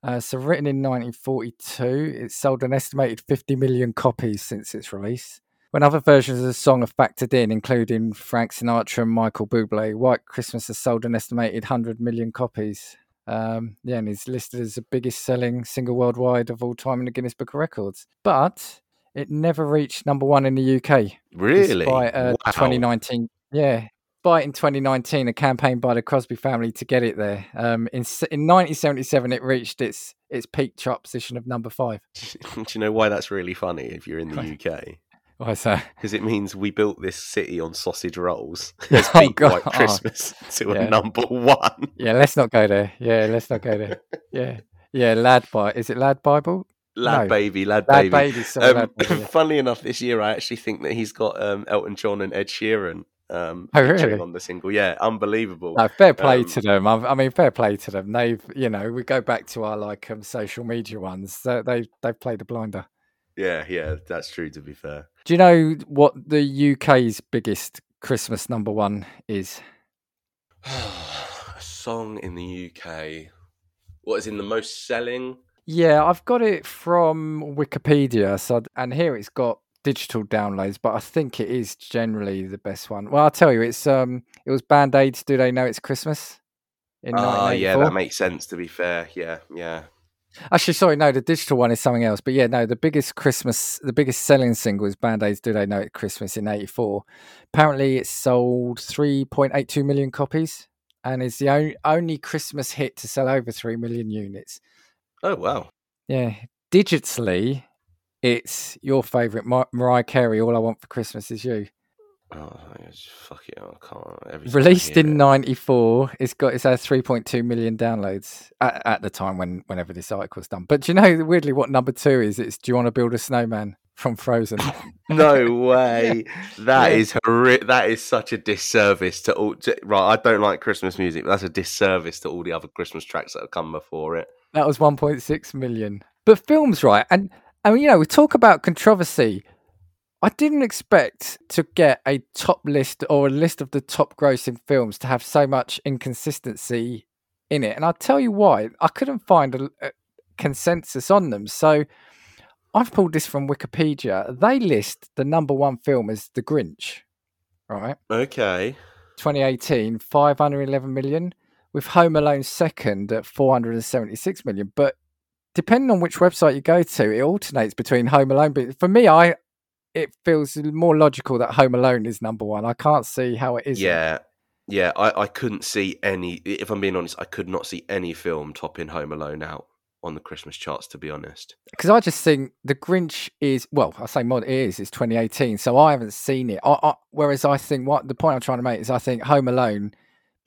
Uh, so written in 1942, it sold an estimated 50 million copies since its release. When other versions of the song are factored in, including Frank Sinatra and Michael Bublé, White Christmas has sold an estimated 100 million copies. Um, yeah, and is listed as the biggest selling single worldwide of all time in the Guinness Book of Records. But it never reached number one in the UK. Really? Despite uh, wow. 2019. Yeah. Despite in 2019, a campaign by the Crosby family to get it there. Um, in, in 1977, it reached its its peak chart position of number five. Do you know why that's really funny if you're in the UK? Why is that? Because it means we built this city on sausage rolls. It's oh, White Christmas oh, to yeah. a number one. Yeah, let's not go there. Yeah, let's not go there. Yeah, yeah, Lad Bible. Is it Lad Bible? Lad no. baby, lad, lad baby. baby, um, lad baby Funnily enough, this year I actually think that he's got um, Elton John and Ed Sheeran. Um, oh, really? On the single, yeah, unbelievable. No, fair play um, to them. I, mean, fair play to them. They've, you know, we go back to our like um, social media ones. They, they they've played a blinder. Yeah, yeah, that's true. To be fair, do you know what the UK's biggest Christmas number one is? a song in the UK. What is in the most selling? Yeah, I've got it from Wikipedia. So, and here it's got digital downloads, but I think it is generally the best one. Well, I'll tell you, it's um, it was Band Aids. Do they know it's Christmas? In oh, yeah, that makes sense. To be fair, yeah, yeah. Actually, sorry, no, the digital one is something else. But yeah, no, the biggest Christmas, the biggest selling single is Band Aids. Do they know it's Christmas in '84? Apparently, it sold 3.82 million copies, and is the only, only Christmas hit to sell over three million units. Oh wow! Yeah, digitally, it's your favourite Mar- Mariah Carey. All I want for Christmas is you. Oh, fuck it! I can't. Released in '94, it's got it's had 3.2 million downloads at, at, the time when whenever this article was done. But do you know weirdly what number two is? It's Do you want to build a snowman? from Frozen. no way. That yeah. is horri- That is such a disservice to all. To, right, I don't like Christmas music, but that's a disservice to all the other Christmas tracks that have come before it. That was 1.6 million. But films, right? And I mean, you know, we talk about controversy. I didn't expect to get a top list or a list of the top grossing films to have so much inconsistency in it. And I'll tell you why. I couldn't find a, a consensus on them. So I've pulled this from Wikipedia. They list the number one film as The Grinch, right? Okay. 2018, 511 million, with Home Alone second at 476 million. But depending on which website you go to, it alternates between Home Alone. But for me, I it feels more logical that Home Alone is number one. I can't see how it is. Yeah. Yeah, I, I couldn't see any. If I'm being honest, I could not see any film topping Home Alone out on the Christmas charts. To be honest, because I just think the Grinch is well, I say mod it is. It's 2018, so I haven't seen it. I, I, whereas I think what the point I'm trying to make is, I think Home Alone,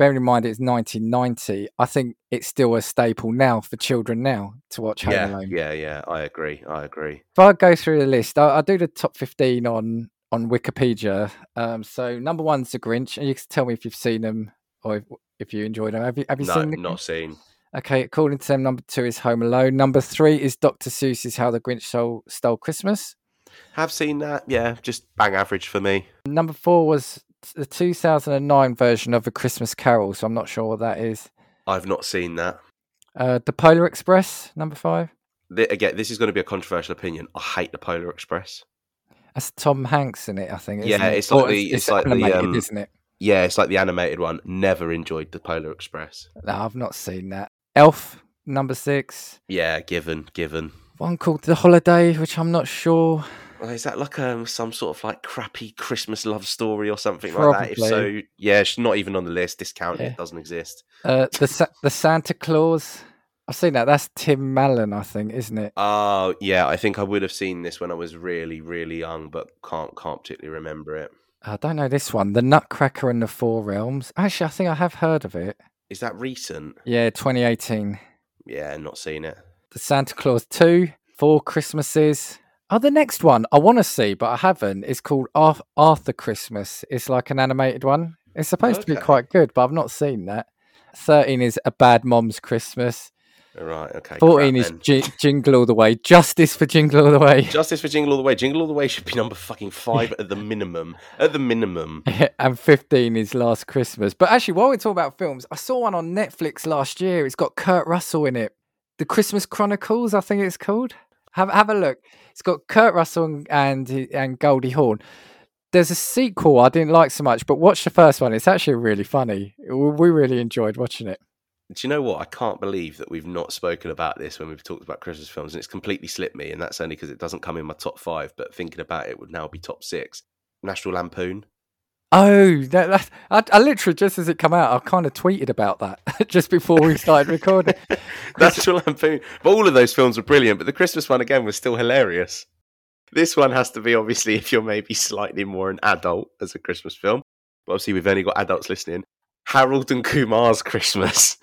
bearing in mind it's 1990, I think it's still a staple now for children now to watch Home yeah, Alone. yeah, yeah. I agree. I agree. If I go through the list, I, I do the top 15 on on Wikipedia. Um, so number one's the Grinch, and you can tell me if you've seen them or if, if you enjoyed them. Have you have you no, seen the not seen. Okay, according to them, number two is Home Alone. Number three is Dr. Seuss's How the Grinch Stole, Stole Christmas. Have seen that. Yeah, just bang average for me. Number four was the 2009 version of A Christmas Carol, so I'm not sure what that is. I've not seen that. Uh, the Polar Express, number five. Th- Again, this is going to be a controversial opinion. I hate the Polar Express. That's Tom Hanks in it, I think. Yeah, it? it's like Or the- it's like the, animated, um, isn't it? Yeah, it's like the animated one. Never enjoyed the Polar Express. No, I've not seen that. Elf, number six. Yeah, given, given. One called The Holiday, which I'm not sure. Is that like um, some sort of like crappy Christmas love story or something like that? If so, yeah, it's not even on the list. Discount Yeah. it doesn't exist. Uh, the Sa- the Santa Claus. I've seen that. That's Tim Allen, I think, isn't it? Oh, yeah, I think I would have seen this when I was really, really young, but can't can't particularly remember it. I don't know this one. The Nutcracker and the Four Realms. Actually, I think I have heard of it. Is that recent? Yeah, 2018. Yeah, not seen it. The Santa Claus 2, Four Christmases. Oh, the next one I want to see, but I haven't. It's called Arthur Christmas. It's like an animated one. It's supposed to be quite good, but I've not seen that. 13 is A Bad Mom's Christmas. Right, okay. 14 crap is. Jingle All the Way. Justice for Jingle All the Way. Justice for Jingle All the Way. Jingle All the Way should be number fucking five at the minimum. At the minimum. and 15 is Last Christmas. But actually, while we're talking about films, I saw one on Netflix last year. It's got Kurt Russell in it. The Christmas Chronicles, I think it's called. Have have a look. It's got Kurt Russell and and, Goldie Hawn. There's a sequel I didn't like so much, but watch the first one. It's actually really funny. We we really enjoyed watching it. Do you know what? I can't believe that we've not spoken about this when we've talked about Christmas films, and it's completely slipped me. And that's only because it doesn't come in my top five. But thinking about it, would now be top six. National Lampoon. Oh, that, that I, I literally just as it come out, I kind of tweeted about that just before we started recording. National Lampoon. But all of those films were brilliant. But the Christmas one again was still hilarious. This one has to be obviously if you're maybe slightly more an adult as a Christmas film. But obviously we've only got adults listening. Harold and Kumar's Christmas.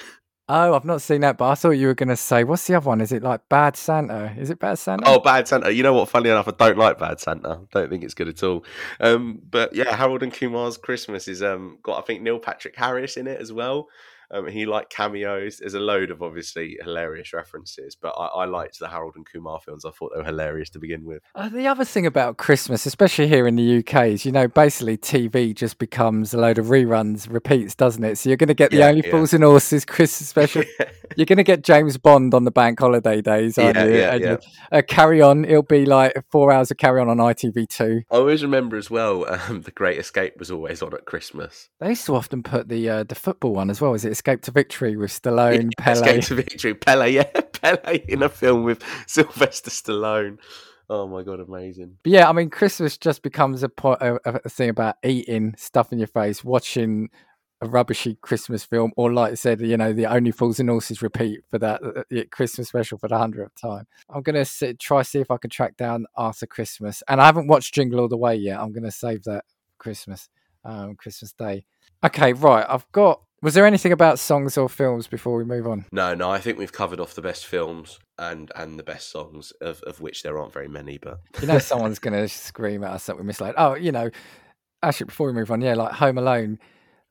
Oh, I've not seen that, but I thought you were going to say, what's the other one? Is it like Bad Santa? Is it Bad Santa? Oh, Bad Santa. You know what? Funny enough, I don't like Bad Santa. Don't think it's good at all. Um, but yeah, Harold and Kumar's Christmas is um, got I think Neil Patrick Harris in it as well. Um, he liked cameos. There's a load of obviously hilarious references, but I, I liked the Harold and Kumar films. I thought they were hilarious to begin with. Uh, the other thing about Christmas, especially here in the UK, is you know basically TV just becomes a load of reruns, repeats, doesn't it? So you're going to get the Yeah, Only yeah. Fools and Horses Christmas special. you're going to get James Bond on the bank holiday days, aren't Yeah, you? yeah, And yeah. you- Uh, carry on. It'll be like four hours of carry on on ITV2. I always remember as well. Um, the Great Escape was always on at Christmas. They used to often put the uh, the football one as well. Is it Escape to Victory with Stallone, Pele? Escape to Victory. Pele, yeah, Pele in a film with Sylvester Stallone. Oh my god, amazing. But yeah, I mean, Christmas just becomes a, po- a, a thing about eating stuff in your face, watching a rubbishy Christmas film, or like I said, you know, the Only Fools and Horses repeat for that uh, uh, Christmas special for the hundredth time. I'm gonna sit, try see if I can track down Arthur Christmas, and I haven't watched Jingle All the Way yet. I'm gonna save that Christmas, um, Christmas Day. Okay, right. I've got. Was there anything about songs or films before we move on? No, no, I think we've covered off the best films and and the best songs, of, of which there aren't very many. But You know, someone's going to scream at us that we misled. Oh, you know, actually, before we move on, yeah, like Home Alone,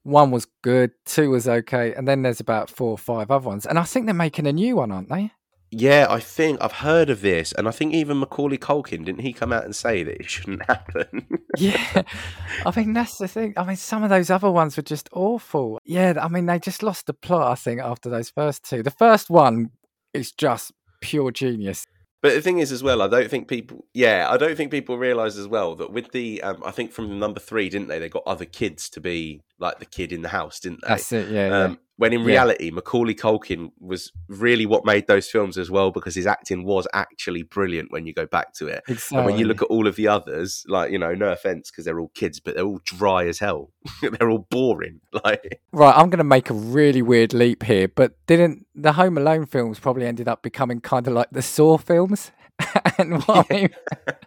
one was good, two was okay, and then there's about four or five other ones. And I think they're making a new one, aren't they? Yeah, I think I've heard of this, and I think even Macaulay Culkin didn't he come out and say that it shouldn't happen? yeah, I mean that's the thing. I mean, some of those other ones were just awful. Yeah, I mean they just lost the plot. I think after those first two, the first one is just pure genius. But the thing is, as well, I don't think people. Yeah, I don't think people realise as well that with the. Um, I think from number three, didn't they? They got other kids to be like the kid in the house, didn't they? That's it. Yeah. Um, yeah. When in Yeah. reality, Macaulay Culkin was really what made those films as well because his acting was actually brilliant when you go back to it. Exactly. And when you look at all of the others, like you know, no offense because they're all kids, but they're all dry as hell. they're all boring. Like Right, I'm going to make a really weird leap here, but didn't the Home Alone films probably ended up becoming kind of like the Saw films? and what I mean,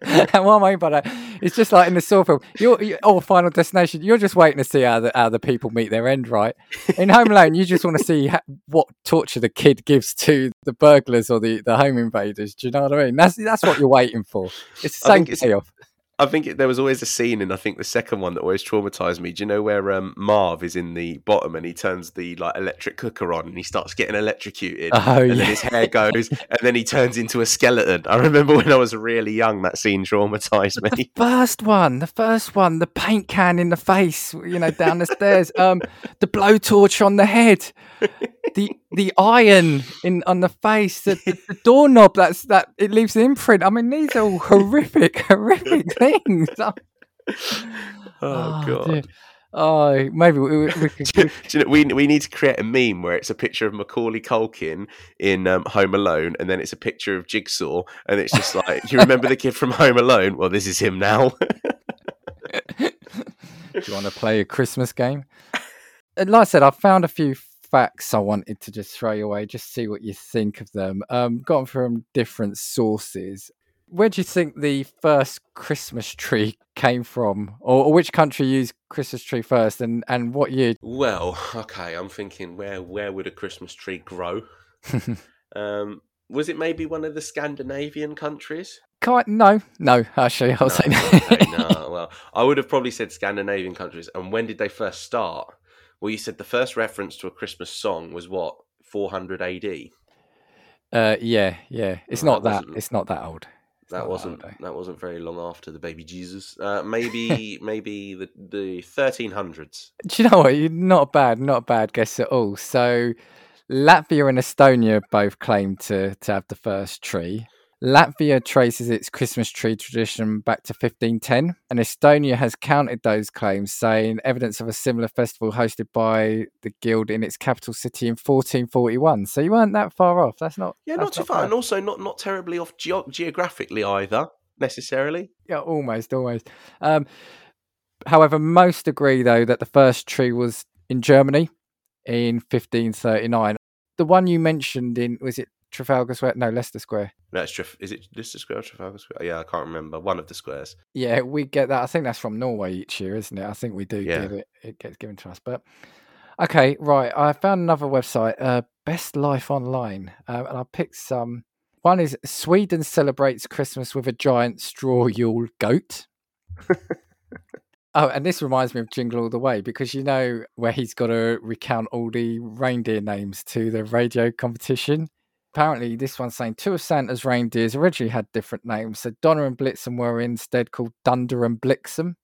and what I mean by that, it's just like in the Saw film, you're, you or Final Destination, you're just waiting to see how the how the people meet their end, right? In Home Alone, you just want to see ha- what torture the kid gives to the burglars or the, the home invaders. Do you know what I mean? That's that's what you're waiting for. It's the same it's- payoff. I think it, there was always a scene and I think the second one that always traumatized me. Do you know where um, Marv is in the bottom and he turns the like electric cooker on and he starts getting electrocuted Oh and yeah, then his hair goes and then he turns into a skeleton. I remember when I was really young that scene traumatized me. The first one, the first one, the paint can in the face, you know, down the stairs, um, the blowtorch on the head, the the iron in on the face, the, the, the doorknob that's that it leaves an imprint. I mean, these are horrific, horrific things. Oh, Oh, dear. god. Oh, maybe we, we, we could. Do you know, we we need to create a meme where it's a picture of Macaulay Culkin in um, Home Alone, and then it's a picture of Jigsaw, and it's just like, you remember the kid from Home Alone? Well, this is him now. Do you want to play a Christmas game? And like I said, I found a few facts I wanted to just throw your way, just see what you think of them. Um, got them from different sources. Where do you think the first Christmas tree came from, or, or which country used Christmas tree first, and and what year? well, okay, I'm thinking where where would a Christmas tree grow? Um, was it maybe one of the Scandinavian countries? Quite, no, no. Actually, I'll No, say no. okay, no. Well, I would have probably said Scandinavian countries. And when did they first start? Well, you said the first reference to a Christmas song was what 400 AD. Uh, yeah, yeah. It's not that that. It's not that old. It's That wasn't old, eh? that wasn't very long after the baby Jesus. Uh, maybe maybe the the 1300s. Do you know what? You're not bad, not a bad guess at all. So, Latvia and Estonia both claim to to have the first tree. Latvia traces its Christmas tree tradition back to 1510, and Estonia has countered those claims, saying evidence of a similar festival hosted by the guild in its capital city in 1441. So you weren't that far off. That's not. Yeah, that's not too far, bad. and also not not terribly off geo- geographically either necessarily. Yeah, almost, almost. Um, however, most agree though that the first tree was in Germany in 1539. The one you mentioned in was it Trafalgar Square? No, Leicester Square. That's Traf- is it Leicester Square or Trafalgar Square? Yeah, I can't remember. One of the squares. Yeah, we get that. I think that's from Norway each year, isn't it? I think we do Yeah. give it. It gets given to us. But okay, right. I found another website, uh, Best Life Online, um, and I picked some. One is Sweden celebrates Christmas with a giant straw Yule goat. oh, and this reminds me of Jingle All the Way because you know where he's got to recount all the reindeer names to the radio competition. Apparently, this one's saying two of Santa's reindeers originally had different names. So Donner and Blitzen were instead called Dunder and Blixen,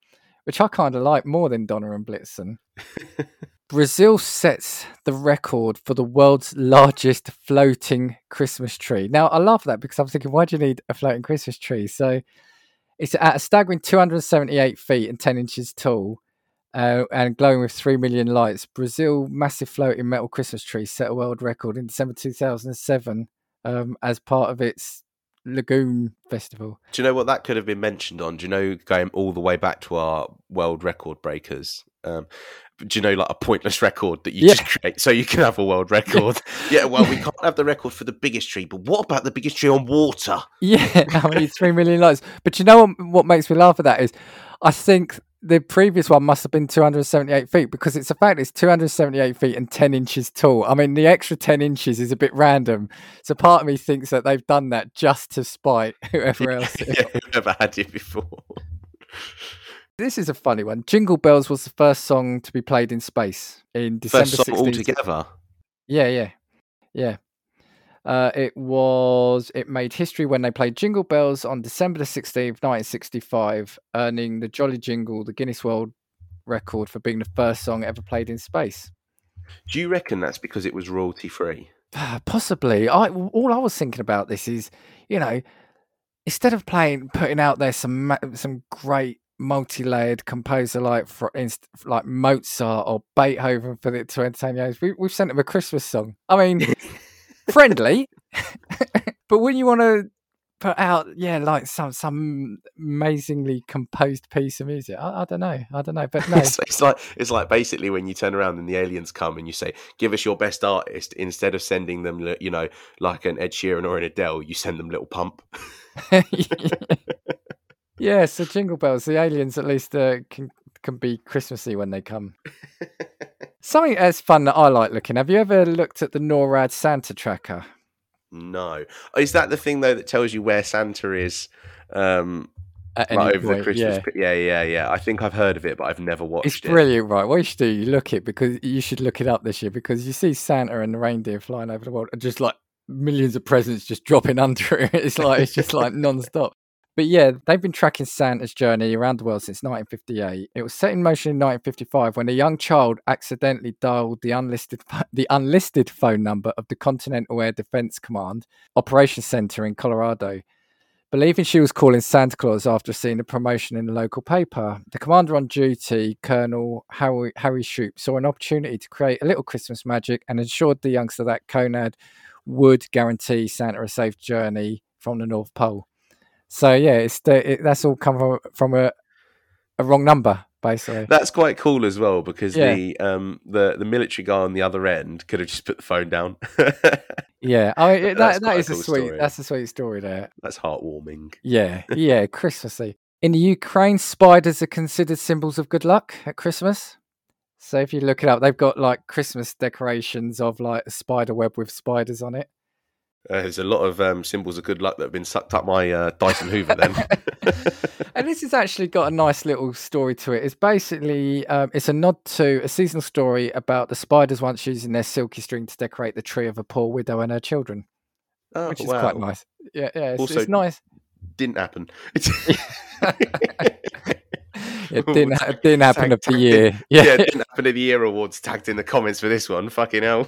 which I kind of like more than Donner and Blitzen. Brazil sets the record for the world's largest floating Christmas tree. Now, I love that because I'm thinking, why do you need a floating Christmas tree? So it's at a staggering 278 feet and 10 inches tall uh, and glowing with 3 million lights. Brazil massive floating metal Christmas tree set a world record in December 2007 um, as part of its Lagoon Festival. Do you know what that could have been mentioned on? Do you know going all the way back to our world record breakers? Um, do you know like a pointless record that you Yeah. just create so you can have a world record? yeah, well, we can't have the record for the biggest tree, but what about the biggest tree on water? Yeah, I mean, three million lights. But you know what? What makes me laugh at that is, I think the previous one must have been 278 feet because it's a fact it's 278 feet and 10 inches tall. I mean, the extra 10 inches is a bit random. So part of me thinks that they've done that just to spite whoever else. yeah, whoever had it before. This is a funny one. Jingle Bells was the first song to be played in space in December First song 16th. altogether. Yeah, yeah, yeah. Uh, it was it made history when they played Jingle Bells on December the sixteenth, nineteen sixty-five, earning the Jolly Jingle the Guinness World Record for being the first song ever played in space. Do you reckon that's because it was royalty free? Possibly. I all I was thinking about this is, you know, instead of playing putting out there some some great multi-layered composer like for inst- like Mozart or Beethoven for the to entertain you, we, we've sent them a Christmas song. I mean, friendly, but when you want to put out, yeah, like some some amazingly composed piece of music, I, I don't know, I don't know, but no, It's, it's like it's like basically when you turn around and the aliens come and you say, "Give us your best artist," instead of sending them, you know, like an Ed Sheeran or an Adele, you send them Lil Pump. yeah. So Jingle Bells, the aliens at least uh, can can be Christmassy when they come. Something that's fun that I like looking. Have you ever looked at the NORAD Santa tracker? No, is that the thing though that tells you where Santa is? Um, At any like over the? Christmas. yeah. Yeah, yeah, yeah. I think I've heard of it, but I've never watched It's it. brilliant, right? What you should do, you look it because you should look it up this year because you see Santa and the reindeer flying over the world, and just like millions of presents just dropping under it. It's like it's just like non-stop. But yeah, they've been tracking Santa's journey around the world since 1958. It was set in motion in 1955 when a young child accidentally dialed the unlisted the unlisted phone number of the Continental Air Defense Command Operations Center in Colorado. Believing she was calling Santa Claus after seeing the promotion in the local paper, the commander on duty, Colonel Harry, Harry Shoup, saw an opportunity to create a little Christmas magic and assured the youngster that Conad would guarantee Santa a safe journey from the North Pole. So yeah, it's the, it, that's all come from, from a, a wrong number, basically. That's quite cool as well because Yeah. the um the the military guy on the other end could have just put the phone down. Yeah, I mean, it- That's that, is a sweet story. that's a sweet story there. That's heartwarming. Yeah, yeah, Christmassy. In the Ukraine, spiders are considered symbols of good luck at Christmas. So if you look it up, they've got like Christmas decorations of like a spider web with spiders on it. Uh, there's a lot of um, symbols of good luck that have been sucked up my uh, Dyson Hoover. Then and this has actually got a nice little story to it. It's basically um, it's a nod to a seasonal story about the spiders once using their silky string to decorate the tree of a poor widow and her children, oh, which is wow. quite nice. Yeah, yeah, it's, Also- it's nice. Didn't happen. It didn't, it didn't happen of the year. in- Yeah, yeah, didn't happen to the year awards tagged in the comments for this one. Fucking hell.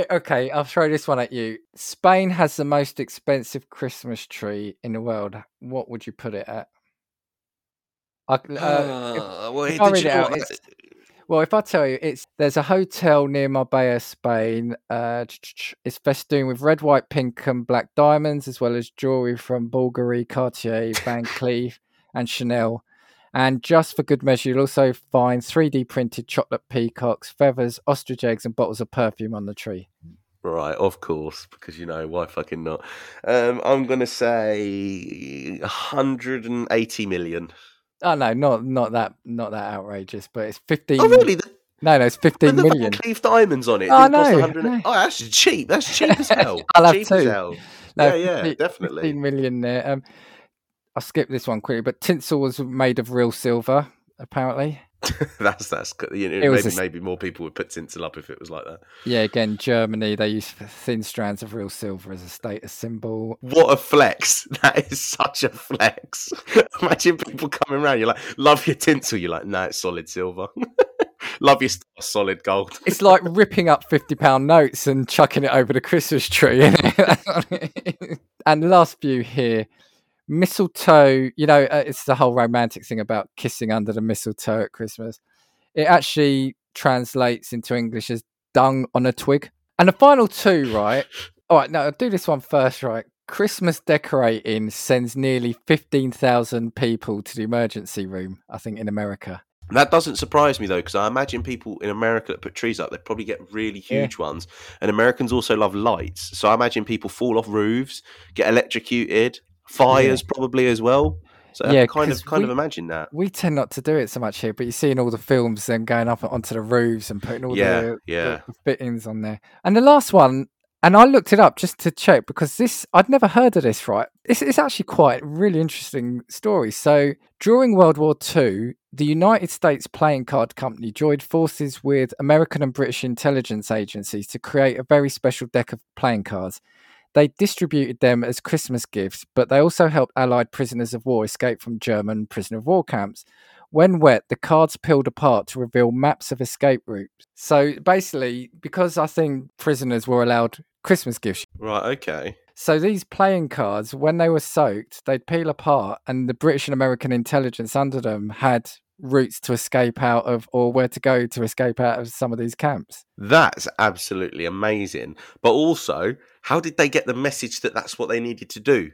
Eh, Okay, I'll throw this one at you. Spain has the most expensive Christmas tree in the world. What would you put it at? I, uh, Uh, well, if I read it out, well, if I tell you, it's there's a hotel near Marbella, Spain. Uh, it's festooned with red, white, pink, and black diamonds, as well as jewelry from Bulgari, Cartier, Van Cleef, and Chanel. And just for good measure, you'll also find 3D printed chocolate peacocks, feathers, ostrich eggs, and bottles of perfume on the tree. Right, of course, because you know why fucking not. Um, I'm gonna say 180 million. Oh no, not not that not that outrageous, but it's fifteen. Oh, really? The, No, no, it's with fifteen the million. Diamonds on it. Oh, no, no. Oh, that's cheap. That's cheap as hell. I'll have cheap as two. No, yeah, yeah, 50 definitely. Fifteen million there. Um, I'll skip this one quickly, but tinsel was made of real silver, apparently. that's that's. You know, maybe a maybe more people would put tinsel up if it was like that. Yeah, again, Germany they use thin strands of real silver as a status symbol. What a flex! That is such a flex. Imagine people coming around. You're like, love your tinsel. You're like, no, it's solid silver. love your star, solid gold. It's like ripping up fifty pound notes and chucking it over the Christmas tree. and the last view here, mistletoe. You know, uh, it's the whole romantic thing about kissing under the mistletoe at Christmas. It actually translates into English as dung on a twig. And the final two, right? All right, now I'll do this one first, right? Christmas decorating sends nearly 15,000 people to the emergency room, I think, in America. That doesn't surprise me though, because I imagine people in America that put trees up, they probably get really Yeah. huge ones. And Americans also love lights, so I imagine people fall off roofs, get electrocuted, fires probably as well. So I Yeah, kind of kind of imagine that. We tend not to do it so much here, but you see in all the films them going up onto the roofs and putting all Yeah, the, yeah. the fittings on there. And the last one, and I looked it up just to check because this I'd never heard of this. Right, it's, it's actually quite a really interesting story. So during World War Two, the United States playing card company joined forces with American and British intelligence agencies to create a very special deck of playing cards. They distributed them as Christmas gifts, but they also helped Allied prisoners of war escape from German prisoner of war camps. When wet, the cards peeled apart to reveal maps of escape routes. So basically, because I think prisoners were allowed Christmas gifts. Right, okay. So these playing cards, when they were soaked, they'd peel apart, and the British and American intelligence under them had routes to escape out of or where to go to escape out of some of these camps. That's absolutely amazing. But also, how did they get the message that that's what they needed to do?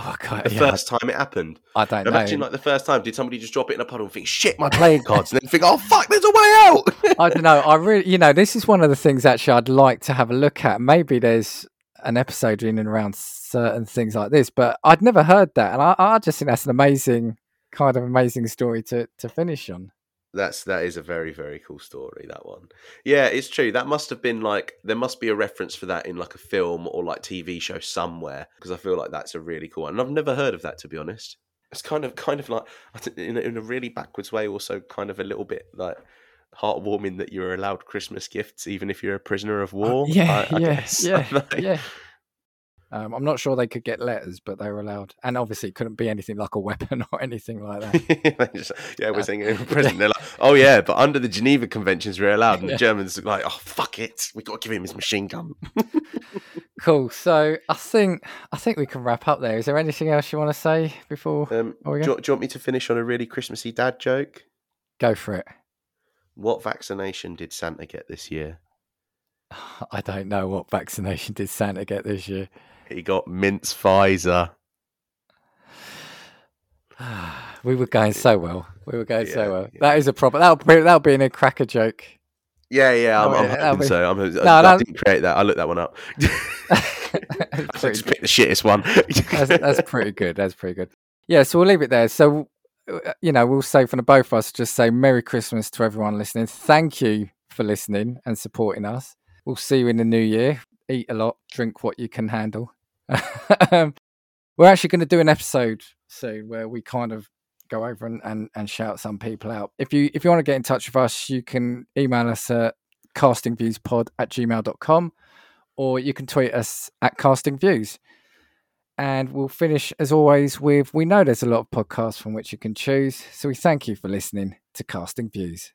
Oh god! The yeah, first time it happened. I don't know. Imagine know. like the first time, did somebody just drop it in a puddle and think, "Shit, my playing cards," and then think, "Oh fuck, there's a way out." I don't know. I really, you know, this is one of the things actually I'd like to have a look at. Maybe there's an episode in and around certain things like this, but I'd never heard that, and I, I just think that's an amazing kind of amazing story to to finish on. That's that is a very very cool story. That one, yeah, it's true. That must have been like there must be a reference for that in like a film or like TV show somewhere because I feel like that's a really cool one. And I've never heard of that to be honest. It's kind of kind of like in a, in a really backwards way, also kind of a little bit like heartwarming that you're allowed Christmas gifts even if you're a prisoner of war. Uh, yeah, I, I yeah, guess. yeah, Like, yeah. Um, I'm not sure they could get letters, but they were allowed, and obviously it couldn't be anything like a weapon or anything like that. Just- yeah, we're Uh, saying in prison. They're like, oh yeah, but under the Geneva Conventions, we're allowed. And Yeah. the Germans are like, oh fuck it, We've got to give him his machine gun. Cool. So I think I think we can wrap up there. Is there anything else you want to say before Um, do, do you want me to finish on a really Christmassy dad joke? go for it? What vaccination did Santa get this year? I don't know what vaccination did Santa get this year. He got mince Pfizer. we were going so well. We were going Yeah, so well. yeah. That is a proper. That'll be that'll be in a cracker joke. Yeah, yeah, I'm, Oh, I'm yeah, hoping be- so. I'm, No, I, I didn't create that. I looked that one up. I just picked the shittest one. that's, that's pretty good. That's pretty good. Yeah, so we'll leave it there. So, uh, you know, we'll say from the both of us, just say Merry Christmas to everyone listening. Thank you for listening and supporting us. We'll see you in the new year. Eat a lot, drink what you can handle. Um, we're actually going to do an episode soon where we kind of go over and, and, and shout some people out. If you if you want to get in touch with us, you can email us at castingviewspod at gmail.com or you can tweet us at castingviews. And we'll finish, as always, with we know there's a lot of podcasts from which you can choose. So we thank you for listening to Casting Views.